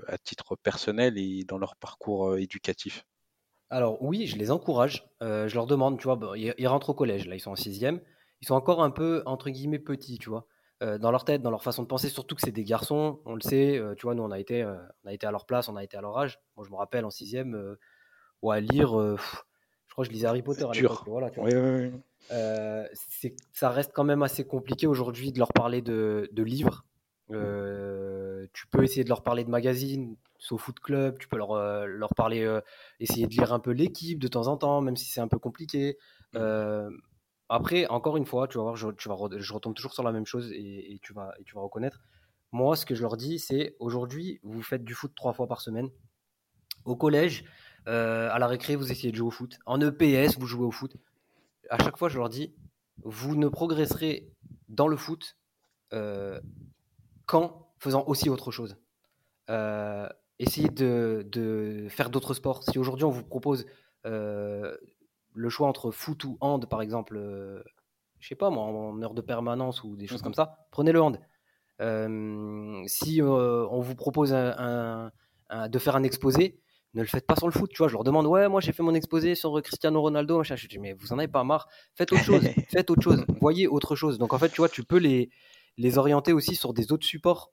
à titre personnel et dans leur parcours éducatif? Alors oui, je les encourage. Je leur demande, tu vois, ils, rentrent au collège, là, ils sont en sixième. Ils sont encore un peu, entre guillemets, petits, tu vois. Euh, dans leur tête, dans leur façon de penser, surtout que c'est des garçons, on le sait, euh, tu vois, nous on a, été, on a été à leur place, on a été à leur âge. Moi je me rappelle en sixième, ou à lire, je crois que je lisais Harry Potter à l'époque. Voilà, oui, oui, oui. ça reste quand même assez compliqué aujourd'hui de leur parler de, de livres. tu peux essayer de leur parler de magazines, au foot club, tu peux leur, euh, leur parler, euh, essayer de lire un peu l'équipe de temps en temps, même si c'est un peu compliqué. Euh, après, encore une fois, tu vas voir, je, retombe toujours sur la même chose et, tu, vas, tu vas reconnaître. Moi, ce que je leur dis, c'est aujourd'hui, vous faites du foot trois fois par semaine. Au collège, à la récré, vous essayez de jouer au foot. En EPS, vous jouez au foot. À chaque fois, je leur dis, vous ne progresserez dans le foot qu'en faisant aussi autre chose. Euh, essayez de, faire d'autres sports. Si aujourd'hui on vous propose euh, le choix entre foot ou hand, par exemple, euh, je sais pas moi, en heure de permanence ou des choses comme mhm. ça, prenez le hand. Euh, si on vous propose de faire un exposé, ne le faites pas sur le foot, tu vois. Je leur demande, ouais, moi j'ai fait mon exposé sur Cristiano Ronaldo, machin. Je dis, mais vous en avez pas marre, faites autre chose, faites autre chose, voyez autre chose. Donc en fait, tu vois, tu peux les, les orienter aussi sur des autres supports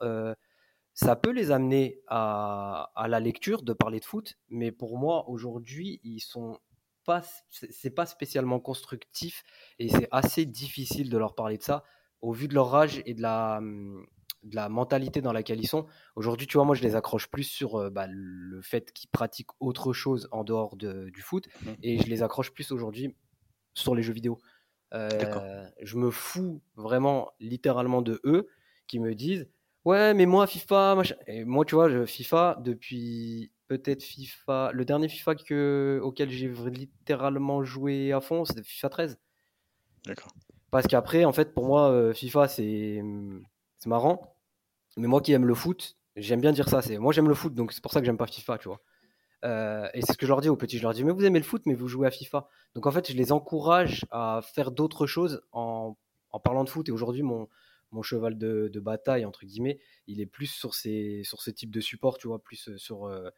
ça peut les amener à, la lecture, de parler de foot, mais pour moi, aujourd'hui, ils sont pas, c'est pas spécialement constructif et c'est assez difficile de leur parler de ça au vu de leur âge et de la, de la mentalité dans laquelle ils sont. Aujourd'hui, tu vois, moi, je les accroche plus sur euh, bah, le fait qu'ils pratiquent autre chose en dehors de, du foot mmh. et je les accroche plus aujourd'hui sur les jeux vidéo. Euh, je me fous vraiment littéralement de eux qui me disent Ouais, mais moi, FIFA, machin. Et moi, tu vois, je, FIFA, depuis peut-être FIFA. Le dernier FIFA que, auquel j'ai littéralement joué à fond, c'était FIFA 13. D'accord. Parce qu'après, en fait, pour moi, euh, FIFA, c'est marrant. Mais moi qui aime le foot, j'aime bien dire ça. C'est Moi, j'aime le foot, donc c'est pour ça que j'aime pas FIFA, tu vois. Euh, et c'est ce que je leur dis aux petits. Je leur dis, mais vous aimez le foot, mais vous jouez à FIFA. Donc en fait, je les encourage à faire d'autres choses en, en parlant de foot. Et aujourd'hui, mon, mon cheval de, bataille, entre guillemets, il est plus sur, ces, sur ce type de support, tu vois, plus euh, sur euh,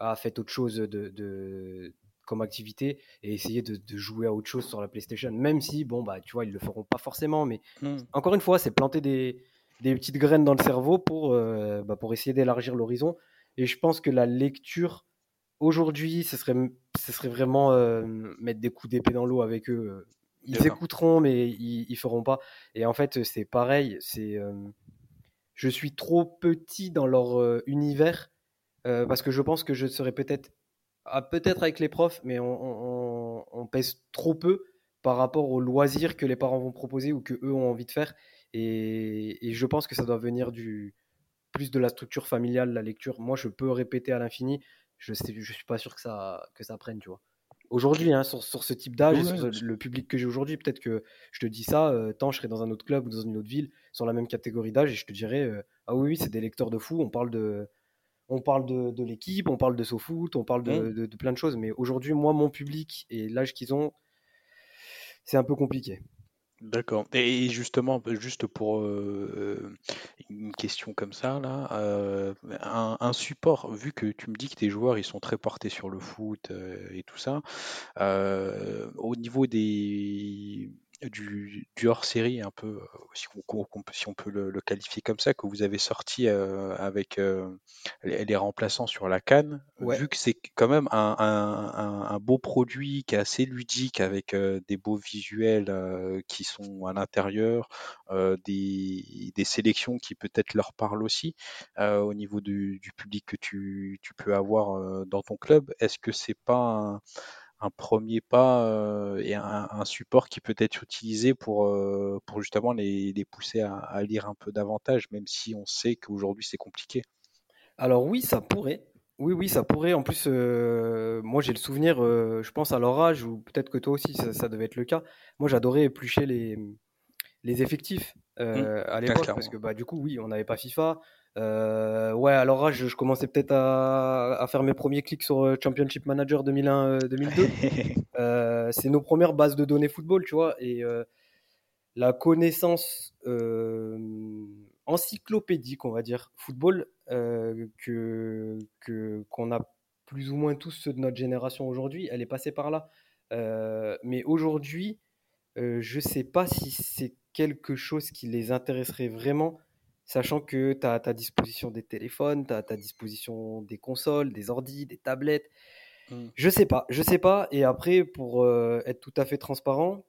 ah, faites autre chose de, comme activité et essayer de, jouer à autre chose sur la PlayStation, même si, bon, bah, tu vois, ils le feront pas forcément, mais mmh. encore une fois, c'est planter des, petites graines dans le cerveau pour, euh, bah, pour essayer d'élargir l'horizon. Et je pense que la lecture, aujourd'hui, ce serait, ce serait vraiment mettre des coups d'épée dans l'eau avec eux ils écouteront, mais ils, ils feront pas. Et en fait, c'est pareil. C'est, euh, je suis trop petit dans leur euh, univers euh, parce que je pense que je serais peut-être, ah, peut-être avec les profs, mais on, on, pèse trop peu par rapport aux loisirs que les parents vont proposer ou que eux ont envie de faire. Et, et je pense que ça doit venir du plus de la structure familiale, la lecture. Moi, je peux répéter à l'infini. Je sais, je suis pas sûr que ça que ça prenne, tu vois aujourd'hui, hein, sur, ce type d'âge, sur le public que j'ai aujourd'hui, peut-être que je te dis ça, euh, tant je serai dans un autre club ou dans une autre ville, sur la même catégorie d'âge, et je te dirais, euh, ah oui, oui c'est des lecteurs de fou, on parle de, on parle de, l'équipe, on parle de SoFoot, on parle mmh. de, de, plein de choses, mais aujourd'hui, moi, mon public et l'âge qu'ils ont, c'est un peu compliqué. D'accord. Et justement, bah, juste pour une question comme ça, là, un, support, vu que tu me dis que tes joueurs ils sont très portés sur le foot et tout ça, au niveau des, du, du hors-série, un peu, si on, si on peut le, qualifier comme ça, que vous avez sorti avec les, remplaçants sur la canne, vu que c'est quand même un, un, beau produit qui est assez ludique avec des beaux visuels qui sont à l'intérieur, des, des, sélections qui peut-être leur parlent aussi au niveau du, du, public que tu, tu peux avoir dans ton club. Est-ce que c'est pas un, un premier pas euh, et un, support qui peut être utilisé pour, euh, pour justement les, les pousser à, lire un peu davantage, même si on sait qu'aujourd'hui c'est compliqué. Alors oui, ça pourrait. Oui, oui, ça pourrait. En plus, euh, moi j'ai le souvenir, je pense à leur âge, ou peut-être que toi aussi ça, devait être le cas. Moi j'adorais éplucher les, les effectifs mmh. à l'époque, parce que bah, du coup, oui, on n'avait pas FIFA, euh, ouais, alors là, je, commençais peut-être à, faire mes premiers clics sur euh, Championship Manager 2001-2002. Euh, c'est nos premières bases de données football, tu vois. Et la connaissance encyclopédique, on va dire, football, que qu'on a plus ou moins tous ceux de notre génération aujourd'hui, elle est passée par là. mais aujourd'hui, je sais pas si c'est quelque chose qui les intéresserait vraiment sachant que tu as à ta disposition des téléphones, tu as à ta disposition des consoles, des ordis, des tablettes. Mmh. Je sais pas, je sais pas. Et après, pour euh, être tout à fait transparent,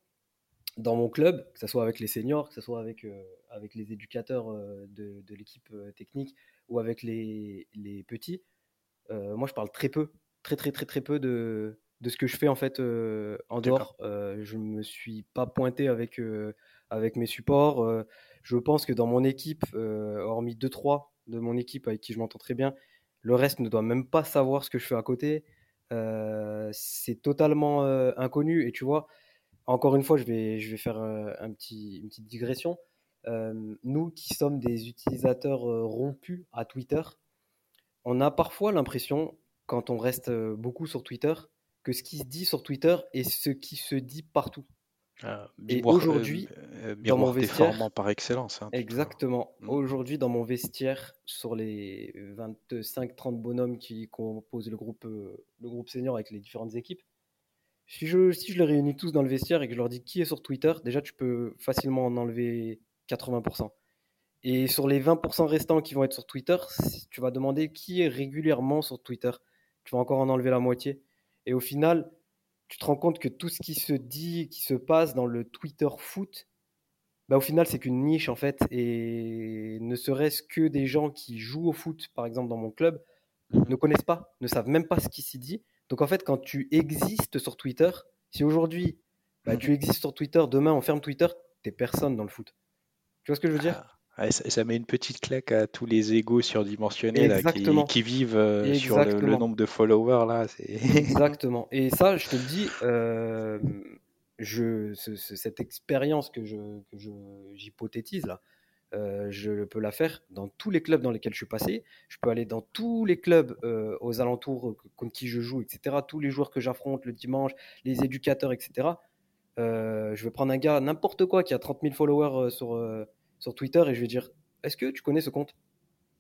dans mon club, que ce soit avec les seniors, que ce soit avec, euh, avec les éducateurs euh, de, de l'équipe technique ou avec les, les petits, moi je parle très peu, très très très très peu de, de ce que je fais en fait en dehors. je ne me suis pas pointé avec, avec mes supports je pense que dans mon équipe, euh, hormis 2-3 de mon équipe avec qui je m'entends très bien, le reste ne doit même pas savoir ce que je fais à côté. Euh, c'est totalement euh, inconnu. Et tu vois, encore une fois, je vais, je vais faire un petit, une petite digression. nous qui sommes des utilisateurs rompus à Twitter, on a parfois l'impression, quand on reste beaucoup sur Twitter, que ce qui se dit sur Twitter est ce qui se dit partout. Ah, et aujourd'hui, euh, dans mon vestiaire, par excellence. Hein, exactement. Mm. Aujourd'hui, dans mon vestiaire, sur les 25-30 bonhommes qui composent le groupe, euh, le groupe senior avec les différentes équipes, si je, si je les réunis tous dans le vestiaire et que je leur dis qui est sur Twitter, déjà tu peux facilement en enlever 80%. Et sur les 20% restants qui vont être sur Twitter, tu vas demander qui est régulièrement sur Twitter. Tu vas encore en enlever la moitié. Et au final, tu te rends compte que tout ce qui se dit, qui se passe dans le Twitter foot, bah, au final, c'est qu'une niche en fait. Et ne serait-ce que des gens qui jouent au foot, par exemple dans mon club, ne connaissent pas, ne savent même pas ce qui s'y dit. Donc en fait, quand tu existes sur Twitter, si aujourd'hui bah, tu existes sur Twitter, demain on ferme Twitter, t'es personne dans le foot. Tu vois ce que je veux dire? Ça, met une petite claque à tous les égos surdimensionnés là, qui, vivent euh, sur le, nombre de followers. Là, Exactement. Et ça, je te le dis, euh, je, cette expérience que j'hypothétise là, euh, je peux la faire dans tous les clubs dans lesquels je suis passé. Je peux aller dans tous les clubs aux alentours contre qui je joue, etc. Tous les joueurs que j'affronte le dimanche, les éducateurs, etc. je vais prendre un gars, n'importe quoi, qui a 30 000 followers sur sur Twitter et je vais dire Est-ce que tu connais ce compte?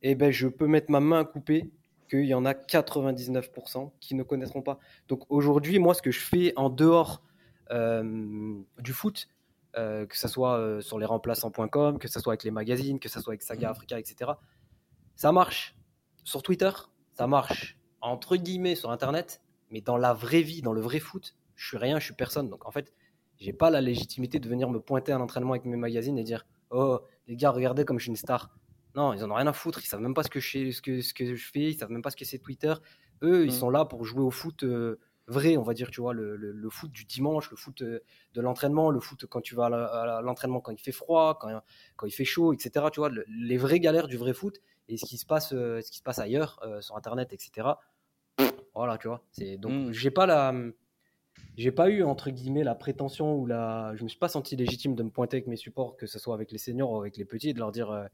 Et eh ben, je peux mettre ma main à couper qu'il y en a 99% qui ne connaîtront pas. Donc aujourd'hui, moi, ce que je fais en dehors euh, du foot, euh, que ce soit euh, sur les remplaçants.com, que ce soit avec les magazines, que ce soit avec Saga Africa, etc., ça marche sur Twitter, ça marche entre guillemets sur Internet, mais dans la vraie vie, dans le vrai foot, je suis rien, je suis personne. Donc en fait, j'ai pas la légitimité de venir me pointer à l'entraînement avec mes magazines et dire oh les gars regardez comme je suis une star. Non, ils en ont rien à foutre, ils savent même pas ce que je, ce que, ce que je fais, ils savent même pas ce que c'est Twitter. Eux, ils mm. sont là pour jouer au foot euh, vrai, on va dire, tu vois, le, le, foot du dimanche, le foot euh, de l'entraînement, le foot quand tu vas à l'entraînement quand il fait froid, quand, quand il fait chaud, etc. Tu vois, les vraies galères du vrai foot et ce qui se passe, euh, ce qui se passe ailleurs sur Internet, etc. Voilà, tu vois. C'est donc mm. j'ai pas la j'ai pas eu entre guillemets la prétention ou la je me suis pas senti légitime de me pointer avec mes supports que ce soit avec les seniors ou avec les petits et de leur dire euh,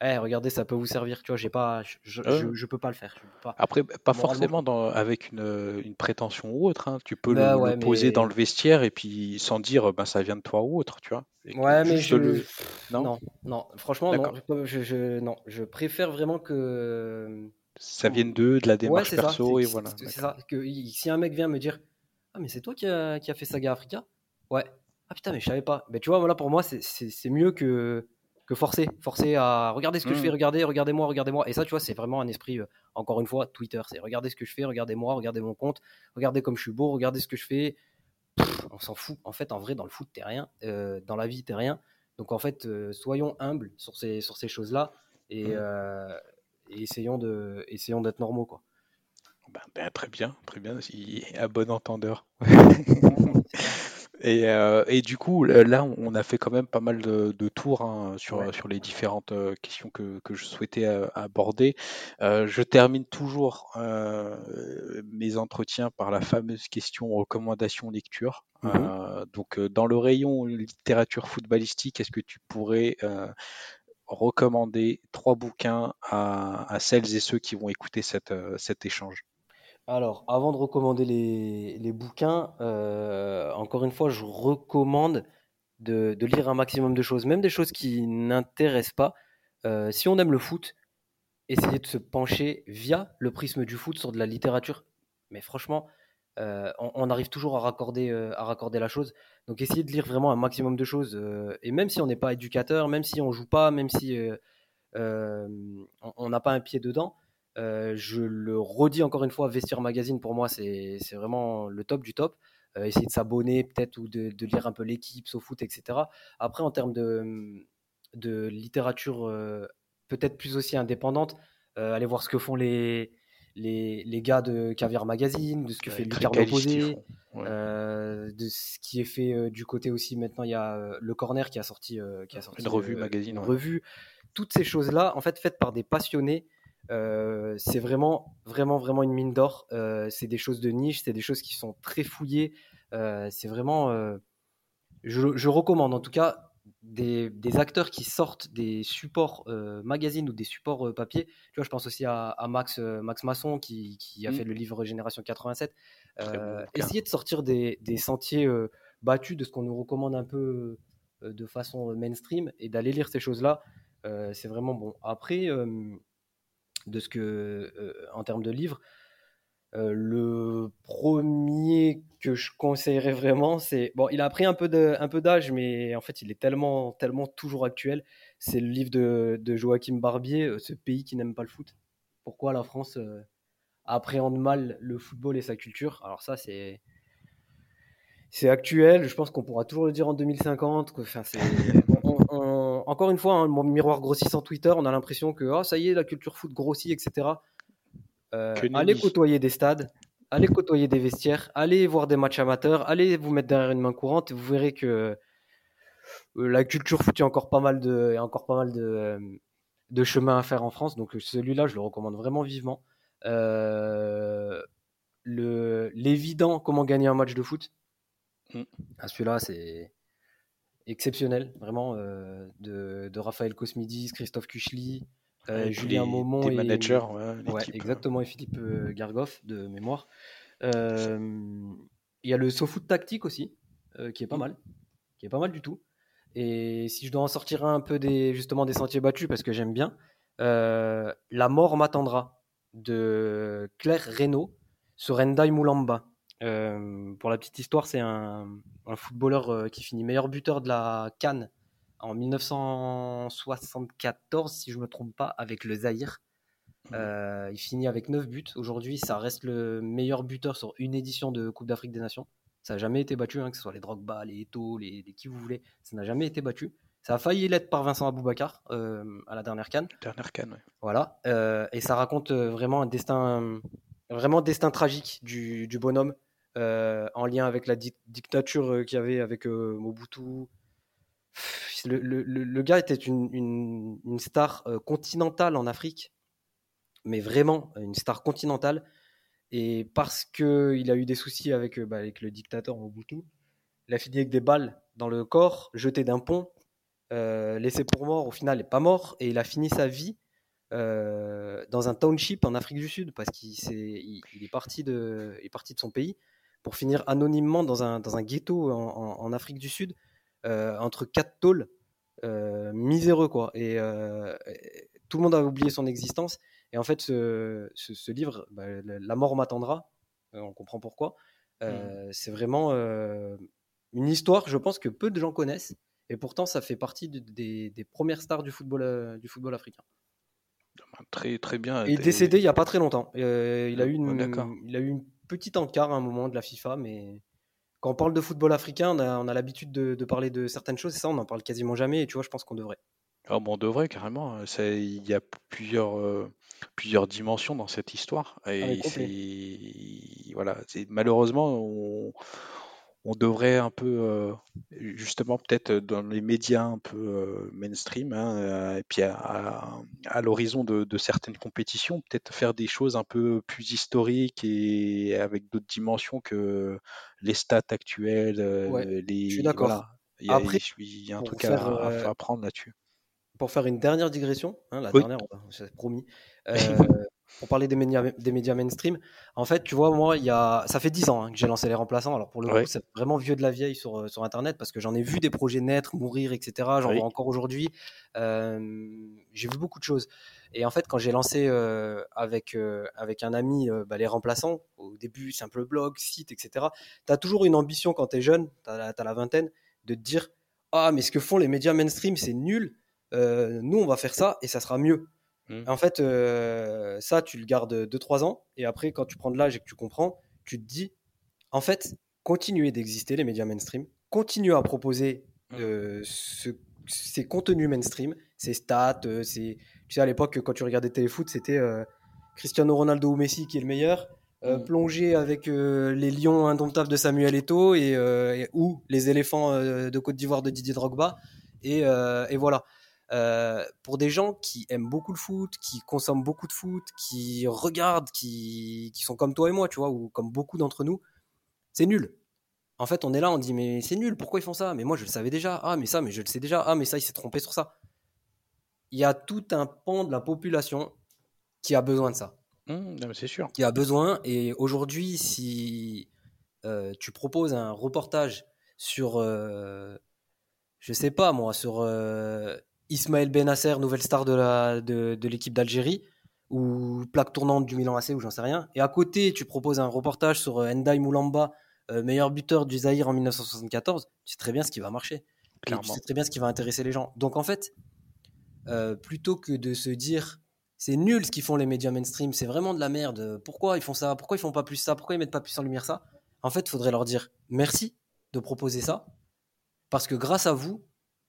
eh, regardez ça peut vous servir tu vois j'ai pas je, je, peux pas le faire après pas forcément dans, avec une, une, prétention ou autre hein. tu peux le, bah poser dans le vestiaire et puis sans dire ben ça vient de toi ou autre tu vois. Ouais mais je le... non? Non franchement non. Je, non je préfère vraiment que ça vienne d'eux de la démarche perso et voilà c'est ça que si un mec vient me dire ah, mais c'est toi qui a, qui a fait Saga Africa? Ouais. Ah putain, mais je savais pas. Mais tu vois, voilà, pour moi, c'est mieux que, que forcer. Forcer à regarder ce que je fais, regardez, regardez-moi, regardez-moi. Et ça, tu vois, c'est vraiment un esprit, euh, encore une fois, Twitter. C'est regardez ce que je fais, regardez-moi, regardez mon compte, regardez comme je suis beau, regardez ce que je fais. on s'en fout. En fait, en vrai, dans le foot, t'es rien. Euh, dans la vie, t'es rien. Donc, en fait, euh, soyons humbles sur ces, sur ces choses-là et, mmh. et, essayons d'être essayons normaux, quoi. Ben, ben, très bien, très bien, à bon entendeur. Et, euh, et, du coup, là, on a fait quand même pas mal de, tours hein, sur, sur les différentes euh, questions que, que je souhaitais euh, aborder. je termine toujours mes entretiens par la fameuse question recommandation lecture. Mmh donc, dans le rayon littérature footballistique, est-ce que tu pourrais recommander trois bouquins à, à, celles et ceux qui vont écouter cette, cet échange? Alors, avant de recommander les, bouquins, euh, encore une fois, je recommande de, lire un maximum de choses, même des choses qui n'intéressent pas. Euh, si on aime le foot, essayez de se pencher via le prisme du foot sur de la littérature. Mais franchement, euh, on, arrive toujours à raccorder, à raccorder la chose. Donc, essayez de lire vraiment un maximum de choses. et même si on n'est pas éducateur, même si on joue pas, même si on n'a pas un pied dedans, euh, je le redis encore une fois, Vestiaire Magazine, pour moi, c'est vraiment le top du top. Euh, essayer de s'abonner peut-être ou de, lire un peu l'équipe, foot, etc. Après, en termes de, de littérature euh, peut-être plus aussi indépendante, allez voir ce que font les, les, les, gars de Caviar Magazine, de ce que fait Lucarne Opposé, de ce qui est fait du côté aussi. Maintenant, il y a Le Corner qui a sorti, qui a sorti une revue magazine. Une revue. Toutes ces choses-là, en fait, faites par des passionnés euh, c'est vraiment, vraiment, vraiment une mine d'or. Euh, c'est des choses de niche, c'est des choses qui sont très fouillées. Euh, c'est vraiment. Je, recommande en tout cas des, acteurs qui sortent des supports magazines ou des supports papier. Tu vois, je pense aussi à, Max, Max Masson qui, a mmh. fait le livre Génération 87. essayez de sortir des, des sentiers battus de ce qu'on nous recommande un peu de façon mainstream et d'aller lire ces choses-là. c'est vraiment bon. Après de ce que, euh, en termes de livres. Euh, le premier que je conseillerais vraiment, c'est bon, il a pris un peu de, peu d'âge, mais en fait, il est tellement, tellement toujours actuel. C'est le livre de, de Joachim Barbier, euh, ce pays qui n'aime pas le foot. Pourquoi la France appréhende mal le football et sa culture? Alors ça, c'est c'est actuel. Je pense qu'on pourra toujours le dire en 2050. Enfin, c'est encore une fois, hein, mon miroir grossissant Twitter, on a l'impression que oh, ça y est, la culture foot grossit, etc. Euh, allez côtoyer des stades, allez côtoyer des vestiaires, allez voir des matchs amateurs, allez vous mettre derrière une main courante, et vous verrez que euh, la culture foot, il y a encore pas mal de, encore pas mal de, euh, de chemin à faire en France. Donc celui-là, je le recommande vraiment vivement. l'évident, comment gagner un match de foot. Mm. Ah, celui-là, c'est exceptionnel, vraiment, euh, de, de, Raphaël Cosmidis, Christophe Kuchli, euh, Julien Maumont. et, managers, ouais, exactement, et Philippe euh, Gargoff de mémoire. Il y a le SoFoot tactique aussi, qui est pas mal, qui est pas mal du tout. Et si je dois en sortir un peu des, justement des sentiers battus, parce que j'aime bien, La mort m'attendra de Claire Reynaud sur Endai Moulamba. Euh, pour la petite histoire, c'est un, footballeur euh, qui finit meilleur buteur de la Cannes en 1974, si je ne me trompe pas, avec le Zahir. Mmh. Euh, il finit avec 9 buts. Aujourd'hui, ça reste le meilleur buteur sur une édition de Coupe d'Afrique des Nations. Ça n'a jamais été battu, hein, que ce soit les Drogba, les Eto, les, qui vous voulez. Ça n'a jamais été battu. Ça a failli l'être par Vincent Aboubacar à la dernière Cannes. Dernière Cannes, oui. Voilà. et ça raconte vraiment un destin, vraiment destin tragique du, du bonhomme. Euh, en lien avec la dictature euh, qu'il y avait avec euh, Mobutu. Le, gars était une, star continentale en Afrique, mais vraiment une star continentale. Et parce qu'il a eu des soucis avec, bah, avec le dictateur Mobutu, il a fini avec des balles dans le corps, jeté d'un pont, laissé pour mort, au final, il n'est pas mort, et il a fini sa vie dans un township en Afrique du Sud, parce qu'il est parti de son pays pour finir anonymement dans un, dans un ghetto en, Afrique du Sud, euh, entre quatre tôles, euh, miséreux quoi. Euh, et, tout le monde a oublié son existence. Et en fait, ce, ce, livre, bah, La mort m'attendra, on comprend pourquoi. Mmh. C'est vraiment une histoire, je pense que peu de gens connaissent, et pourtant ça fait partie des, premières stars du football, du football africain. Très, très bien. Il est décédé il n'y a pas très longtemps. Il, a eu une, il a eu une petite encart à un moment de la FIFA, mais quand on parle de football africain, on a, l'habitude de, parler de certaines choses, et ça, on n'en parle quasiment jamais, et tu vois, je pense qu'on devrait. Ah bon, on devrait carrément. Hein. Il y a plusieurs, euh, plusieurs dimensions dans cette histoire. Ah, et voilà, malheureusement, on, on devrait un peu, euh, justement, peut-être dans les médias un peu euh, mainstream, hein, euh, et puis à, l'horizon de, certaines compétitions, peut-être faire des choses un peu plus historiques et avec d'autres dimensions que les stats actuelles. les, je suis d'accord. Après, il y a un truc à, à, apprendre là-dessus. Pour faire une dernière digression, hein, la dernière, c'est promis. pour parler des médias, des médias mainstream, en fait, tu vois, moi, il y a, ça fait 10 ans hein, que j'ai lancé les remplaçants. Alors, pour le coup, c'est vraiment vieux de la vieille sur, euh, sur Internet parce que j'en ai vu des projets naître, mourir, etc. J'en vois encore aujourd'hui. Euh, j'ai vu beaucoup de choses. Et en fait, quand j'ai lancé euh, avec, avec un ami bah, les remplaçants, au début, peu blog, site, etc., tu as toujours une ambition quand tu es jeune, tu as, as, la vingtaine, de te dire Ah, mais ce que font les médias mainstream, c'est nul. Nous, on va faire ça et ça sera mieux. Mmh. En fait, euh, ça, tu le gardes 2-3 ans. Et après, quand tu prends de l'âge et que tu comprends, tu te dis, en fait, continuez d'exister, les médias mainstream. Continuez à proposer mmh. euh, ces contenus mainstream, ces stats. Euh, tu sais, à l'époque, quand tu regardais Téléfoot, c'était Cristiano Ronaldo ou Messi qui est le meilleur. Mmh. plongé avec les lions indomptables de Samuel Eto'o et, ou les éléphants de Côte d'Ivoire de Didier Drogba. Et, et voilà. Euh, pour des gens qui aiment beaucoup le foot, qui consomment beaucoup de foot, qui regardent, qui, qui sont comme toi et moi, tu vois, ou comme beaucoup d'entre nous, c'est nul. En fait, on est là, on dit mais c'est nul, pourquoi ils font ça? Mais moi je le savais déjà. Ah mais ça, mais je le sais déjà. Ah mais ça, il s'est trompé sur ça. Il y a tout un pan de la population qui a besoin de ça. Mmh, c'est sûr. Qui a besoin. Et aujourd'hui, si euh, tu proposes un reportage sur, euh, je sais pas moi, sur Ismaël Benasser, nouvelle star de, la, de, l'équipe d'Algérie, ou plaque tournante du Milan AC, ou j'en sais rien. Et à côté, tu proposes un reportage sur euh, Ndai Moulamba, euh, meilleur buteur du Zahir en 1974. Tu sais très bien ce qui va marcher. tu sais très bien ce qui va intéresser les gens. Donc en fait, euh, plutôt que de se dire c'est nul ce qu'ils font les médias mainstream, c'est vraiment de la merde. Pourquoi ils font ça? Pourquoi ils font pas plus ça? Pourquoi ils mettent pas plus en lumière ça? En fait, il faudrait leur dire merci de proposer ça, parce que grâce à vous,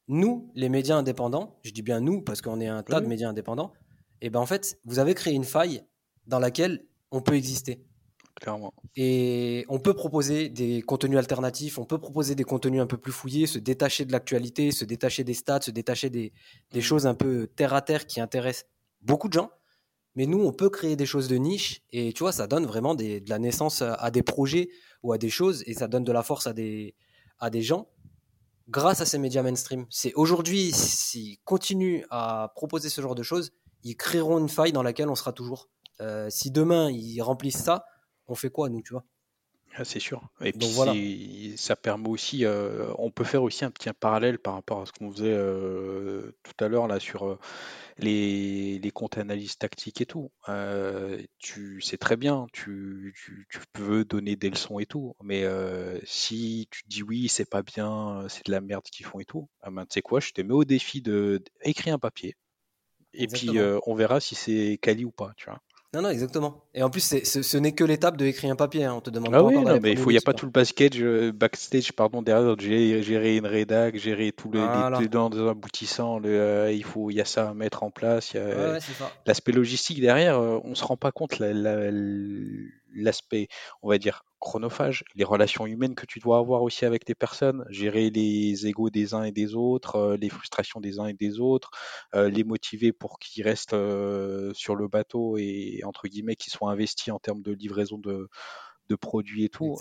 nous, les médias indépendants, je dis bien nous parce qu'on est un tas de médias indépendants, et eh ben en fait, vous avez créé une faille dans laquelle on peut exister. Clairement. Et on peut proposer des contenus alternatifs, on peut proposer des contenus un peu plus fouillés, se détacher de l'actualité, se détacher des stats, se détacher des, des, choses un peu terre à terre qui intéressent beaucoup de gens. Mais nous, on peut créer des choses de niche et tu vois, ça donne vraiment de la naissance à des projets ou à des choses et ça donne de la force à des, à des gens grâce à ces médias mainstream. C'est aujourd'hui, s'ils continuent à proposer ce genre de choses, ils créeront une faille dans laquelle on sera toujours. Euh, si demain ils remplissent ça, on fait quoi nous, tu vois? Ah, c'est sûr. Et puis ça permet aussi, euh, on peut faire aussi un petit parallèle par rapport à ce qu'on faisait euh, tout à l'heure là sur les, les comptes analyses tactiques et tout. tu sais très bien, tu, tu, peux donner des leçons et tout, mais si tu dis oui, c'est pas bien, c'est de la merde qu'ils font et tout, ah ben, tu sais quoi, je te mets au défi de d'écrire un papier. Et puis on verra si c'est quali ou pas, tu vois. Non, non, exactement. Et en plus, ce n'est que l'étape de écrire un papier. Hein. On te demande ah oui, non, mais il n'y a pas tout le backstage, euh, backstage pardon, derrière, gérer, gérer une rédac, gérer tous les, voilà. les aboutissants. Le, euh, il faut, il y a ça à mettre en place. L'aspect logistique derrière, euh, on se rend pas compte l'aspect, on va dire, chronophage, les relations humaines que tu dois avoir aussi avec tes personnes, gérer les égaux des uns et des autres, euh, les frustrations des uns et des autres, euh, les motiver pour qu'ils restent euh, sur le bateau et entre guillemets qu'ils soient investis en termes de livraison de, de produits et tout.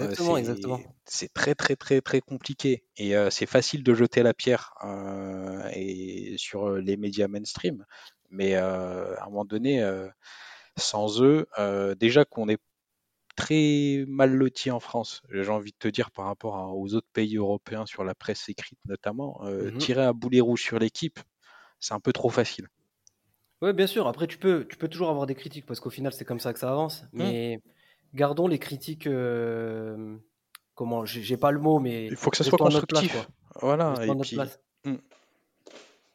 c'est très très très très compliqué et c'est facile de jeter la pierre et sur les médias mainstream, mais à un moment donné, sans eux, déjà qu'on est très mal loti en France, j'ai envie de te dire, par rapport aux autres pays européens sur la presse écrite notamment. Euh, mmh tirer un boulet rouge sur l'équipe, c'est un peu trop facile. Oui, bien sûr. Après, tu peux, tu peux toujours avoir des critiques parce qu'au final, c'est comme ça que ça avance. Mmh. Mais gardons les critiques comment, j'ai pas le mot, mais il faut que ça soit constructif. voilà. Et puis.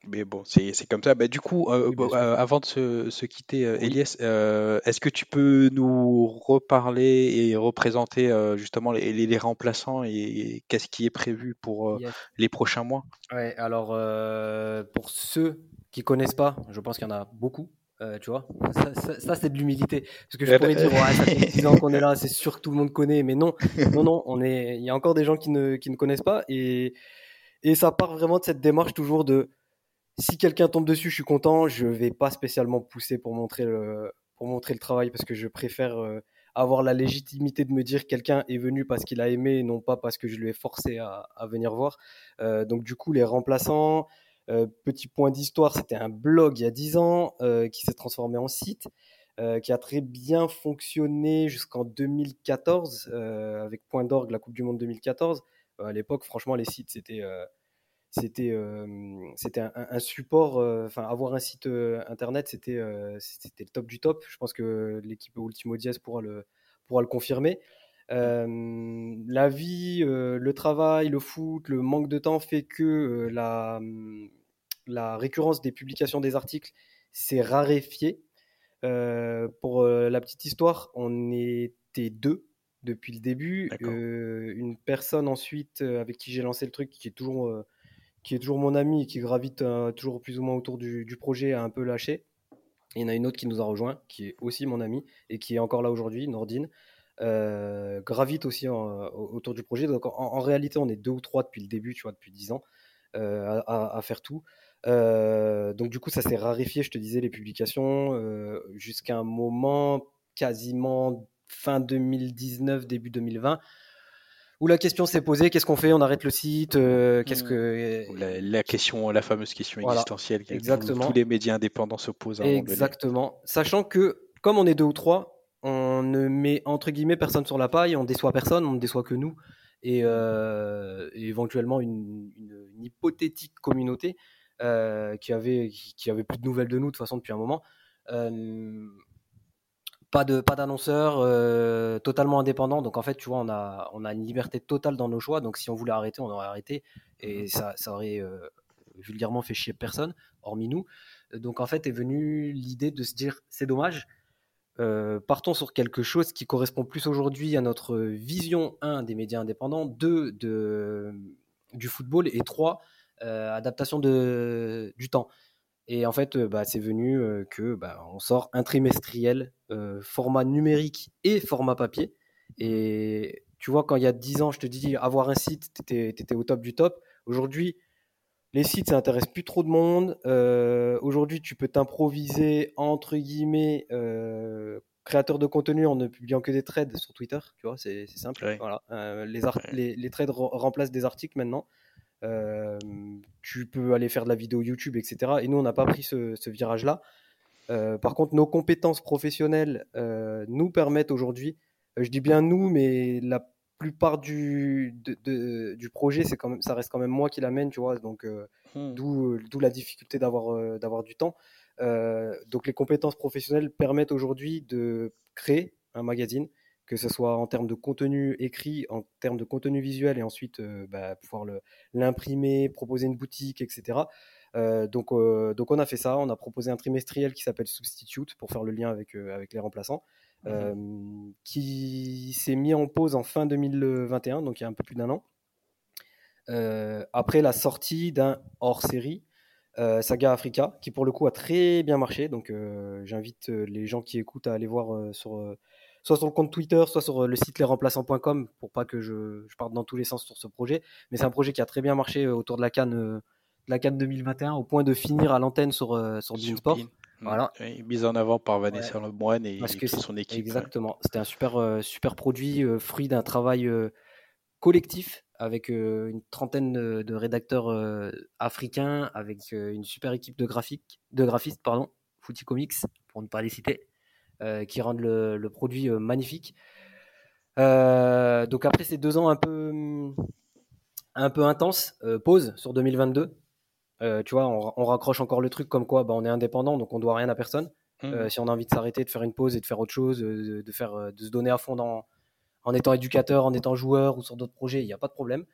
Mais bon, c'est comme ça. Bah, du coup, euh, euh, avant de se, quitter, euh, Elias, est-ce que tu peux nous reparler et représenter justement les, les, remplaçants et, qu'est-ce qui est prévu pour les prochains mois? Ouais, alors pour ceux qui connaissent pas, je pense qu'il y en a beaucoup. tu vois, ça, c'est de l'humilité. Parce que je pourrais dire, ouais, ça fait 10 ans qu'on est là, c'est sûr que tout le monde connaît, mais non, non, non, on est, il y a encore des gens qui ne, qui ne connaissent pas et, et ça part vraiment de cette démarche toujours de si quelqu'un tombe dessus, je suis content. Je vais pas spécialement pousser pour montrer le, pour montrer le travail parce que je préfère euh, avoir la légitimité de me dire quelqu'un est venu parce qu'il a aimé et non pas parce que je lui ai forcé à, venir voir. Euh, donc du coup, les remplaçants, euh, petit point d'histoire, c'était un blog il y a 10 ans qui s'est transformé en site. qui a très bien fonctionné jusqu'en 2014 avec Point d'orgue, la Coupe du Monde 2014. à l'époque, franchement, les sites, c'était c'était c'était un, support enfin avoir un site internet c'était c'était le top du top. Je pense que l'équipe Ultimo Diaz pourra le pourra le confirmer. La vie le travail le foot le manque de temps fait que la mmh, la récurrence des publications des articles s'est raréfiée. Pour la petite histoire on était deux depuis le début. Une personne ensuite avec qui j'ai lancé le truc qui est toujours qui est toujours mon ami et qui gravite euh, toujours plus ou moins autour du, projet, a un peu lâché. il y en a une autre qui nous a rejoint, qui est aussi mon ami et qui est encore là aujourd'hui, Nordine. Euh, gravite aussi autour du projet. Donc en, réalité, on est deux ou trois depuis le début, tu vois, depuis dix ans, euh, à, faire tout. donc du coup, ça s'est raréfié, je te disais, les publications, jusqu'à un moment quasiment fin 2019, début 2020 où la question s'est posée qu'est-ce qu'on fait On arrête le site euh, Qu'est-ce mmh. que la, question, la fameuse question existentielle que Exactement. tous les médias indépendants se posent. Exactement. Sachant que comme on est deux ou trois, on ne met entre guillemets personne sur la paille, on déçoit personne, on ne déçoit que nous et, euh, éventuellement une, hypothétique communauté euh, qui avait qui, avait plus de nouvelles de nous de toute façon depuis un moment pas de pas d'annonceur, euh, totalement indépendant. Donc en fait, tu vois, on a on a une liberté totale dans nos choix. Donc si on voulait arrêter, on aurait arrêté et mhm. ça, ça aurait euh, vulgairement fait chier personne, hormis nous. Donc en fait est venue l'idée de se dire c'est dommage. Euh, partons sur quelque chose qui correspond plus aujourd'hui à notre vision 1 des médias indépendants, 2 de, du football et 3 adaptation de, du temps. Et en fait, bah, c'est venu que bah, on sort un trimestriel, format numérique et format papier. Et tu vois, quand il y a 10 ans, je te dis, avoir un site, tu étais, au top du top. Aujourd'hui, les sites, ça intéresse plus trop de monde. Aujourd'hui, tu peux t'improviser, entre guillemets, créateur de contenu en ne publiant que des trades sur Twitter. Tu vois, c'est simple. Voilà. les, les, les, trades remplacent des articles maintenant. Euh, tu peux aller faire de la vidéo YouTube, etc. Et nous, on n'a pas pris ce, virage-là. Euh, par contre, nos compétences professionnelles euh, nous permettent aujourd'hui, je dis bien nous, mais la plupart du, du projet, c'est quand même, ça reste quand même moi qui l'amène, tu vois. Donc, hmm. d'où, d'où la difficulté d'avoir, d'avoir du temps. donc, les compétences professionnelles permettent aujourd'hui de créer un magazine que ce soit en termes de contenu écrit, en termes de contenu visuel, et ensuite euh, bah, pouvoir l'imprimer, proposer une boutique, etc. Euh, donc, euh, donc on a fait ça, on a proposé un trimestriel qui s'appelle Substitute pour faire le lien avec, avec les remplaçants, mmh qui s'est mis en pause en fin 2021, donc il y a un peu plus d'un an. après la sortie d'un hors-série, Saga Africa, qui pour le coup a très bien marché. Donc j'invite les gens qui écoutent à aller voir sur soit sur le compte Twitter, soit sur euh, le site lesremplaçants.com pour pas que je, je, parte dans tous les sens sur ce projet. Mais c'est un projet qui a très bien marché euh, autour de la Cannes, euh, la Cannes 2021 au point de finir à l'antenne sur, sur Sport. Voilà. mise en avant par Vanessa ouais. Lemoine et, son équipe. Exactement. C'était un super, super produit, fruit d'un travail collectif avec une trentaine de, rédacteurs africains, avec une super équipe de, graphiques, de graphistes, pardon, Footy Comics, pour ne pas les citer. Euh, qui rendent le, produit euh, magnifique. Euh, donc après ces deux ans un peu, un peu intenses, pause sur 2022. Tu vois, on, raccroche encore le truc comme quoi bah, on est indépendant, donc on doit rien à personne. Mmh. si on a envie de s'arrêter, de faire une pause et de faire autre chose, de, faire, de se donner à fond dans, en étant éducateur, en étant joueur ou sur d'autres projets, il n'y a pas de problème.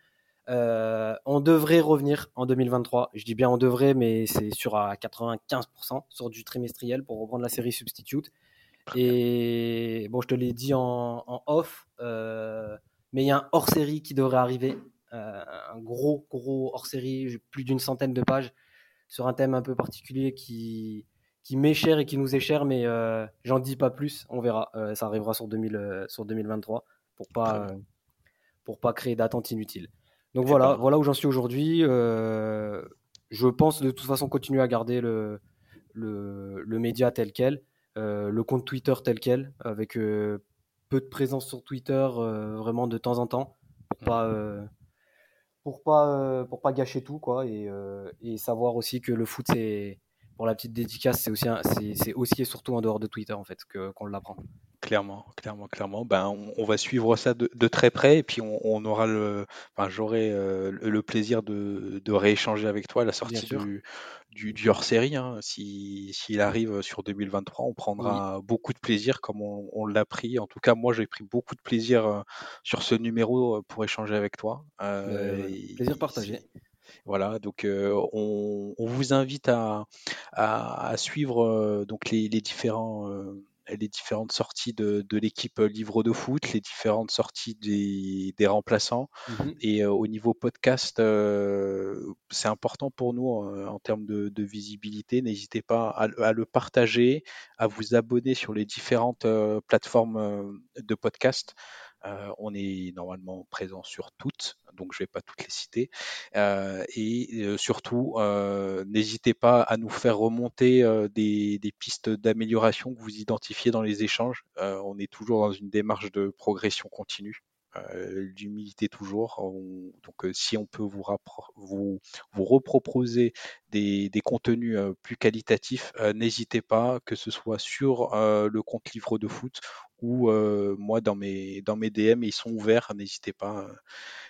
Euh, on devrait revenir en 2023. Je dis bien on devrait, mais c'est sur à 95% sur du trimestriel pour reprendre la série Substitute. Et bon, je te l'ai dit en, off, euh, mais il y a un hors-série qui devrait arriver. Euh, un gros, gros hors-série, plus d'une centaine de pages sur un thème un peu particulier qui, qui m'est cher et qui nous est cher, mais j'en dis pas plus. On verra. ça arrivera sur, 2000, sur 2023 pour pas, pour pas créer d'attente inutile. Donc voilà, voilà où j'en suis aujourd'hui. Euh, je pense de toute façon continuer à garder le, le, le média tel quel, euh, le compte Twitter tel quel, avec euh, peu de présence sur Twitter vraiment de temps en temps, pour pas, mmh. Pour pas, pour pas gâcher tout quoi, et, et savoir aussi que le foot c'est pour la petite dédicace, c'est aussi, c'est aussi et surtout en dehors de Twitter en fait que qu'on l'apprend. Clairement, clairement, clairement. Ben, on, va suivre ça de, très près et puis on, aura le, enfin, j'aurai euh, le, plaisir de, rééchanger avec toi à la sortie du, du, hors-série. Hein. Si, s'il arrive sur 2023, on prendra beaucoup de plaisir comme on, l'a pris. En tout cas, moi, j'ai pris beaucoup de plaisir euh, sur ce numéro euh, pour échanger avec toi. plaisir partagé. Voilà, donc on, vous invite à, à, suivre donc les, les différents les différentes sorties de, l'équipe Livre de foot, les différentes sorties des, remplaçants. Mmh Et euh, au niveau podcast, euh, c'est important pour nous euh, en termes de, visibilité. N'hésitez pas à, le partager, à vous abonner sur les différentes plateformes de podcast. Euh, on est normalement présent sur toutes, donc je ne vais pas toutes les citer. Euh, et euh, surtout, n'hésitez pas à nous faire remonter des, pistes d'amélioration que vous identifiez dans les échanges. on est toujours dans une démarche de progression continue. D'humilité toujours. donc, si on peut vous, vous, vous reproposer des, contenus plus qualitatifs, n'hésitez pas, que ce soit sur le compte Livre de Foot ou moi dans mes, dans mes DM, ils sont ouverts, n'hésitez pas,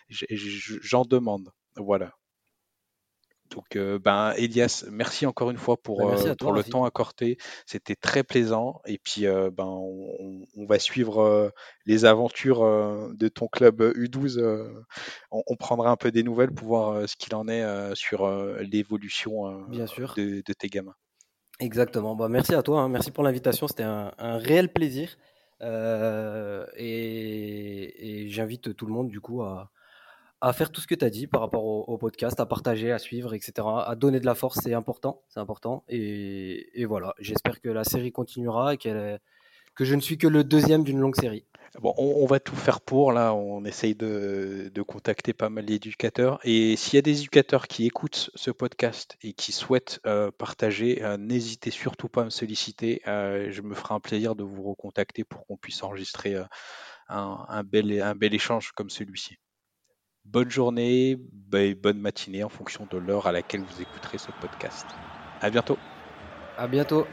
j'en demande. Voilà. Donc, ben, Elias, merci encore une fois pour, bah, pour le temps accordé. C'était très plaisant. Et puis, ben, on, va suivre les aventures de ton club U12. On, prendra un peu des nouvelles pour voir ce qu'il en est sur l'évolution de, de, tes gamins. Exactement. Bah, merci à toi. Hein. Merci pour l'invitation. C'était un, réel plaisir. et j'invite tout le monde, du coup, à à faire tout ce que tu as dit par rapport au, podcast, à partager, à suivre, etc. À donner de la force, c'est important, c'est important. Et, voilà, j'espère que la série continuera et que je ne suis que le deuxième d'une longue série. Bon, on, va tout faire pour. Là, on essaye de, contacter pas mal d'éducateurs. Et s'il y a des éducateurs qui écoutent ce podcast et qui souhaitent euh, partager, euh, n'hésitez surtout pas à me solliciter. Euh, je me ferai un plaisir de vous recontacter pour qu'on puisse enregistrer un, bel, un bel échange comme celui-ci bonne journée, bonne matinée en fonction de l'heure à laquelle vous écouterez ce podcast. À bientôt. À bientôt.